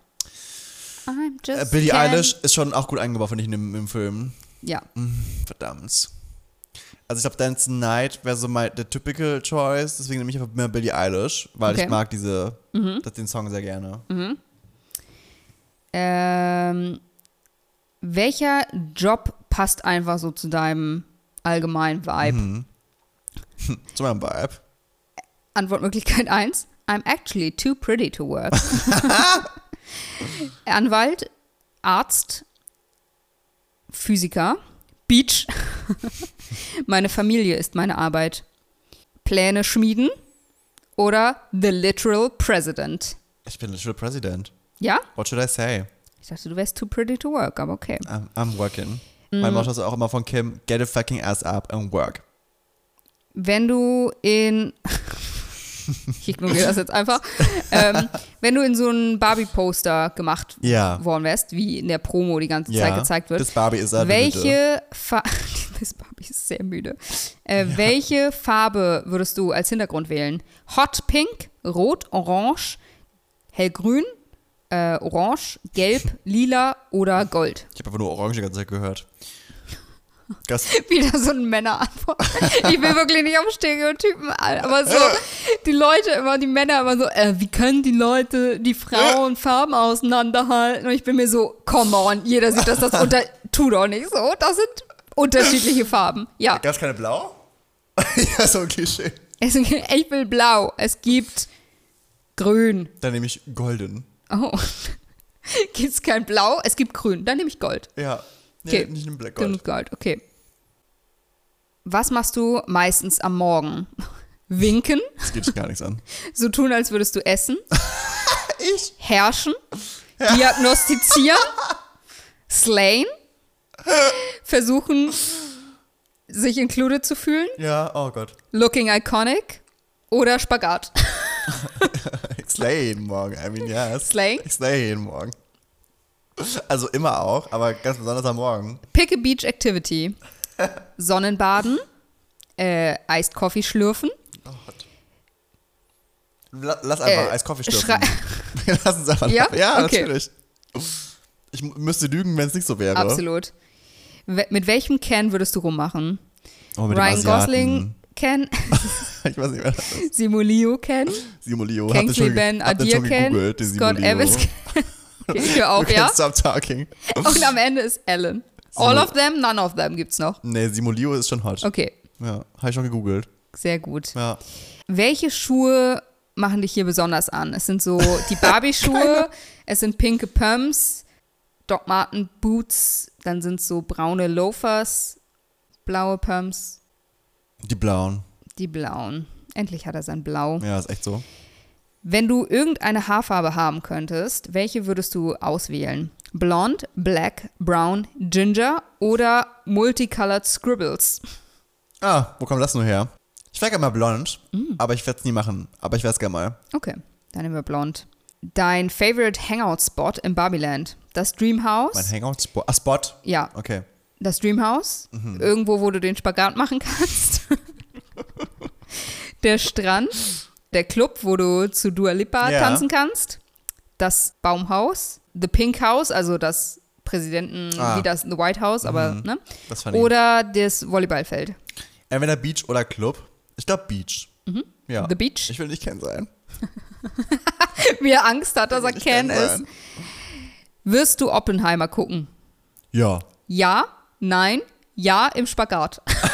I'm Äh, just Billie Ken. Eilish ist schon auch gut eingebaut, finde ich, im, im Film. Ja. Verdammt. Also ich glaube, Dance Night wäre so mein, der typical choice, deswegen nehme ich einfach mehr Billie Eilish, weil Okay. ich mag diese, das, den Song sehr gerne. Ähm, welcher Job passt einfach so zu deinem allgemeinen Vibe? Mhm. Zu meinem Vibe. Antwortmöglichkeit 1. I'm actually too pretty to work. Anwalt, Arzt, Physiker, Beach. meine Familie ist meine Arbeit. Pläne schmieden oder The Literal President. Ich bin literal President. Ja? What should I say? Ich dachte, du wärst too pretty to work, aber okay. I'm, I'm working. Mhm. Mein Motto ist auch immer von Kim, get a fucking ass up and work. Wenn du in Ich ignoriere das jetzt einfach. Ähm, wenn du in so ein Barbie-Poster gemacht Ja. worden wärst, wie in der Promo die ganze Ja. Zeit gezeigt wird, Das Barbie ist er welche Farbe, das Barbie ist sehr müde, äh, welche Farbe würdest du als Hintergrund wählen? Hot Pink, Rot, Orange, Hellgrün, äh, Orange, Gelb, Lila oder Gold? Ich habe einfach nur Orange die ganze Zeit gehört. Das, Wieder so ein Männerantwort. Ich will wirklich nicht auf Stereotypen, aber so die Leute immer, die Männer immer so, äh, wie können die Leute die Frauen Farben auseinanderhalten? Und ich bin mir so, come on, jeder sieht, dass das unter, tu doch nicht so, das sind unterschiedliche Farben. Ja, Gab es keine Blau? ja, so ein Klischee. es, ich will blau, es gibt grün. Dann nehme ich golden. Oh, gibt es kein blau, es gibt grün, dann nehme ich Gold. Ja. Nee, Okay. nicht ein Black Grün Gold. okay. Was machst du meistens am Morgen? Winken, Das geht dich gar nichts an. so tun, als würdest du essen, Ich? herrschen, diagnostizieren, slayen, versuchen, sich included zu fühlen, Ja, oh Gott. looking iconic oder Spagat. Ich slay jeden Morgen. I mean, yes. Slaying? Ich slay jeden Morgen. Also immer auch, aber ganz besonders am Morgen. Pick a Beach Activity. Sonnenbaden, äh, Iced Coffee schlürfen, La- Lass einfach Äh, Eis Kaffee schrei- stürzen. Lass uns einfach. Ja? ja Okay. natürlich. Ich müsste lügen, wenn es nicht so wäre. absolut. We mit welchem Can würdest du rummachen? Oh, mit Ryan. Gosling Can, Ich weiß nicht, wer das ist. Simulio Can, Simulio. Kingsley Ben Adir den Scott? Evans Can. Höre auf, You ja? stop talking. Und am Ende ist Ellen. All of them, none of them gibt's noch. Nee, Simulio ist schon hot. Okay, Ja, habe ich schon gegoogelt. sehr gut. Ja. Welche Schuhe machen dich hier besonders an? Es sind so die Barbie-Schuhe, es sind pinke Pumps, Doc Marten Boots, dann sind so braune Loafers, blaue Pumps, Die blauen. die blauen. Endlich hat er sein Blau. Ja, ist echt so. Wenn du irgendeine Haarfarbe haben könntest, welche würdest du auswählen? Blond, Black, Brown, Ginger oder Multicolored Scribbles? Ah, wo kommt das nur her? Ich wäre gerne mal blond, Mm. aber ich werde es nie machen. Aber ich werde es gerne mal. Okay, dann nehmen wir blond. Dein Favorite Hangout-Spot im Barbieland? Das Dreamhouse? Mein Hangout-Spot. Ah, Spot. ja, Okay. das Dreamhouse. Mhm. Irgendwo, wo du den Spagat machen kannst. der Strand. Der Club, wo du zu Dua Lipa Ja. tanzen kannst. Das Baumhaus. The Pink House, also das Präsidenten, Ah. wie das The White House, aber, Mhm. ne? Das. Oder das Volleyballfeld. Entweder Beach oder Club. Ich glaube Beach. Ja. Mhm. The Beach. Ich will nicht Ken sein. Wie er Angst hat, dass er Ken nicht ist. Wirst du Oppenheimer gucken? Ja. Ja, nein, ja im Spagat.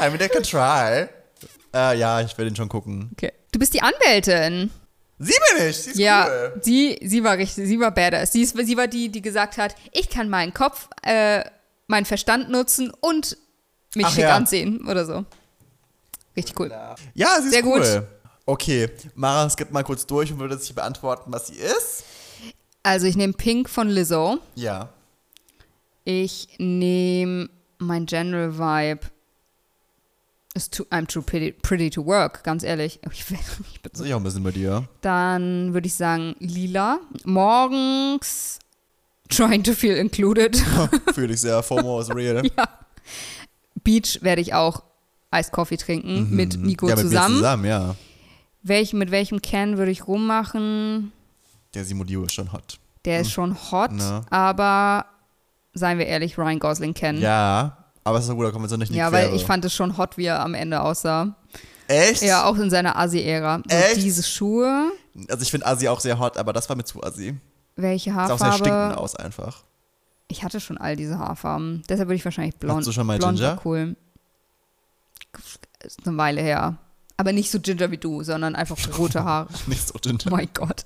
I mean, I can try. Äh, ja, ich will den schon gucken. Okay. Du bist die Anwältin. Sie bin ich. Sie ist Ja, cool. sie, sie war richtig, sie war badass. Sie, ist, sie war die, die gesagt hat, ich kann meinen Kopf, äh, meinen Verstand nutzen und mich Ach schick ja. ansehen oder so. Richtig cool. Ja, sie ist Sehr cool. gut. Okay, Mara skippt mal kurz durch und würde sich beantworten, was sie ist. Also ich nehme Pink von Lizzo. Ja. Ich nehme mein General Vibe. Ist too, I'm too pretty, pretty to work, ganz ehrlich. Ich, will- ich bin auch ein bisschen bei dir. Dann würde ich sagen lila. Morgens trying to feel included. Fühle ich sehr. FOMO is real. ja. Beach werde ich auch Iced Coffee trinken mit Nico Mhm. ja, mit zusammen. Mir zusammen, ja. Welch, mit welchem Can würde ich rummachen? Der Simulio ist schon hot. Der ist schon hot, Ne. aber seien wir ehrlich, Ryan Gosling kennen. Ja, aber es ist so gut, da kommen wir so nicht in die Ja, weil Quere. ich fand es schon hot, wie er am Ende aussah. Echt? Ja, auch in seiner Asi-Ära. So Echt? diese Schuhe, Also ich finde Asi auch sehr hot, aber das war mir zu Asi. welche Sah auch sehr stinkend Haarfarbe? aus einfach. Ich hatte schon all diese Haarfarben. Deshalb würde ich wahrscheinlich blond. Hattest du schon mal blond Ginger? cool. Ist eine Weile her. Aber nicht so Ginger wie du, sondern einfach rote Haare. Nicht so Ginger. Oh mein Gott.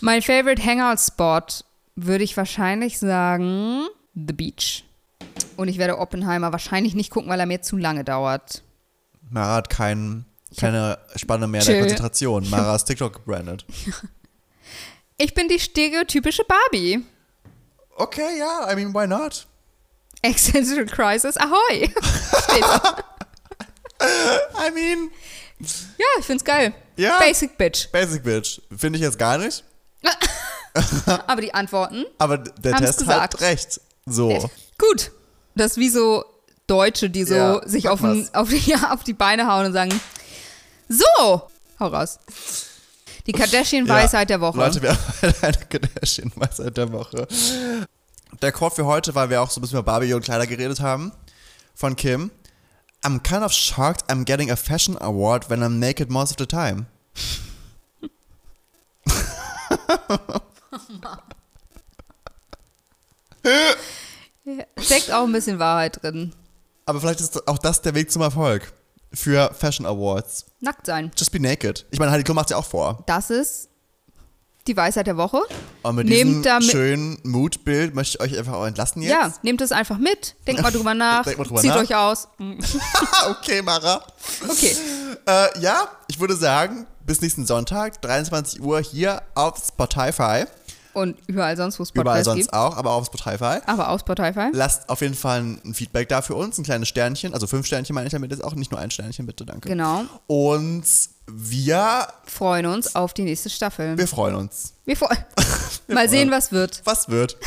Mein favorite Hangout-Spot würde ich wahrscheinlich sagen The Beach. Und ich werde Oppenheimer wahrscheinlich nicht gucken, weil er mir zu lange dauert. Mara hat kein, keine Spanne mehr Chill. der Konzentration. Mara ist TikTok gebrandet. Ich bin die stereotypische Barbie. Okay, ja, I mean, why not? Existential Crisis, ahoi. I mean, Ja, ich find's geil. Ja. Basic Bitch. Basic Bitch. Finde ich jetzt gar nicht. Aber die Antworten. Aber der Test gesagt. hat recht. So. Gut. Das ist wie so Deutsche, die so Ja, sich auf, auf, die, ja, auf die Beine hauen und sagen: So, hau raus. Die Kardashian-Weisheit der Woche. Leute, wir haben eine Kardashian-Weisheit der Woche. Der Quote für heute, weil wir auch so ein bisschen über Barbie und Kleider geredet haben, von Kim. I'm kind of shocked I'm getting a fashion award when I'm naked most of the time. Steckt auch ein bisschen Wahrheit drin. Aber vielleicht ist auch das der Weg zum Erfolg für Fashion Awards. Nackt sein. Just be naked. Ich meine, Heidi Klum macht ja auch vor. Das ist die Weisheit der Woche. Und mit Nehmt diesem schönen Moodbild möchte ich euch einfach auch entlassen jetzt. Ja, nehmt es einfach mit. Denkt mal drüber nach. Denkt mal drüber Zieht nach. euch aus. okay, Mara. Okay. Äh, ja, ich würde sagen, bis nächsten Sonntag, 23 Uhr hier auf Spotify. Und überall sonst, wo es Überall Podcasts sonst gibt. auch, aber auch auf Spotify. Aber auf Spotify. Lasst auf jeden Fall ein Feedback da für uns, ein kleines Sternchen, also fünf Sternchen meine ich damit jetzt auch, nicht nur ein Sternchen, bitte, danke. Genau. Und wir, Freuen uns auf die nächste Staffel. wir freuen uns. Wir freuen. Mal sehen, was wird. Was wird?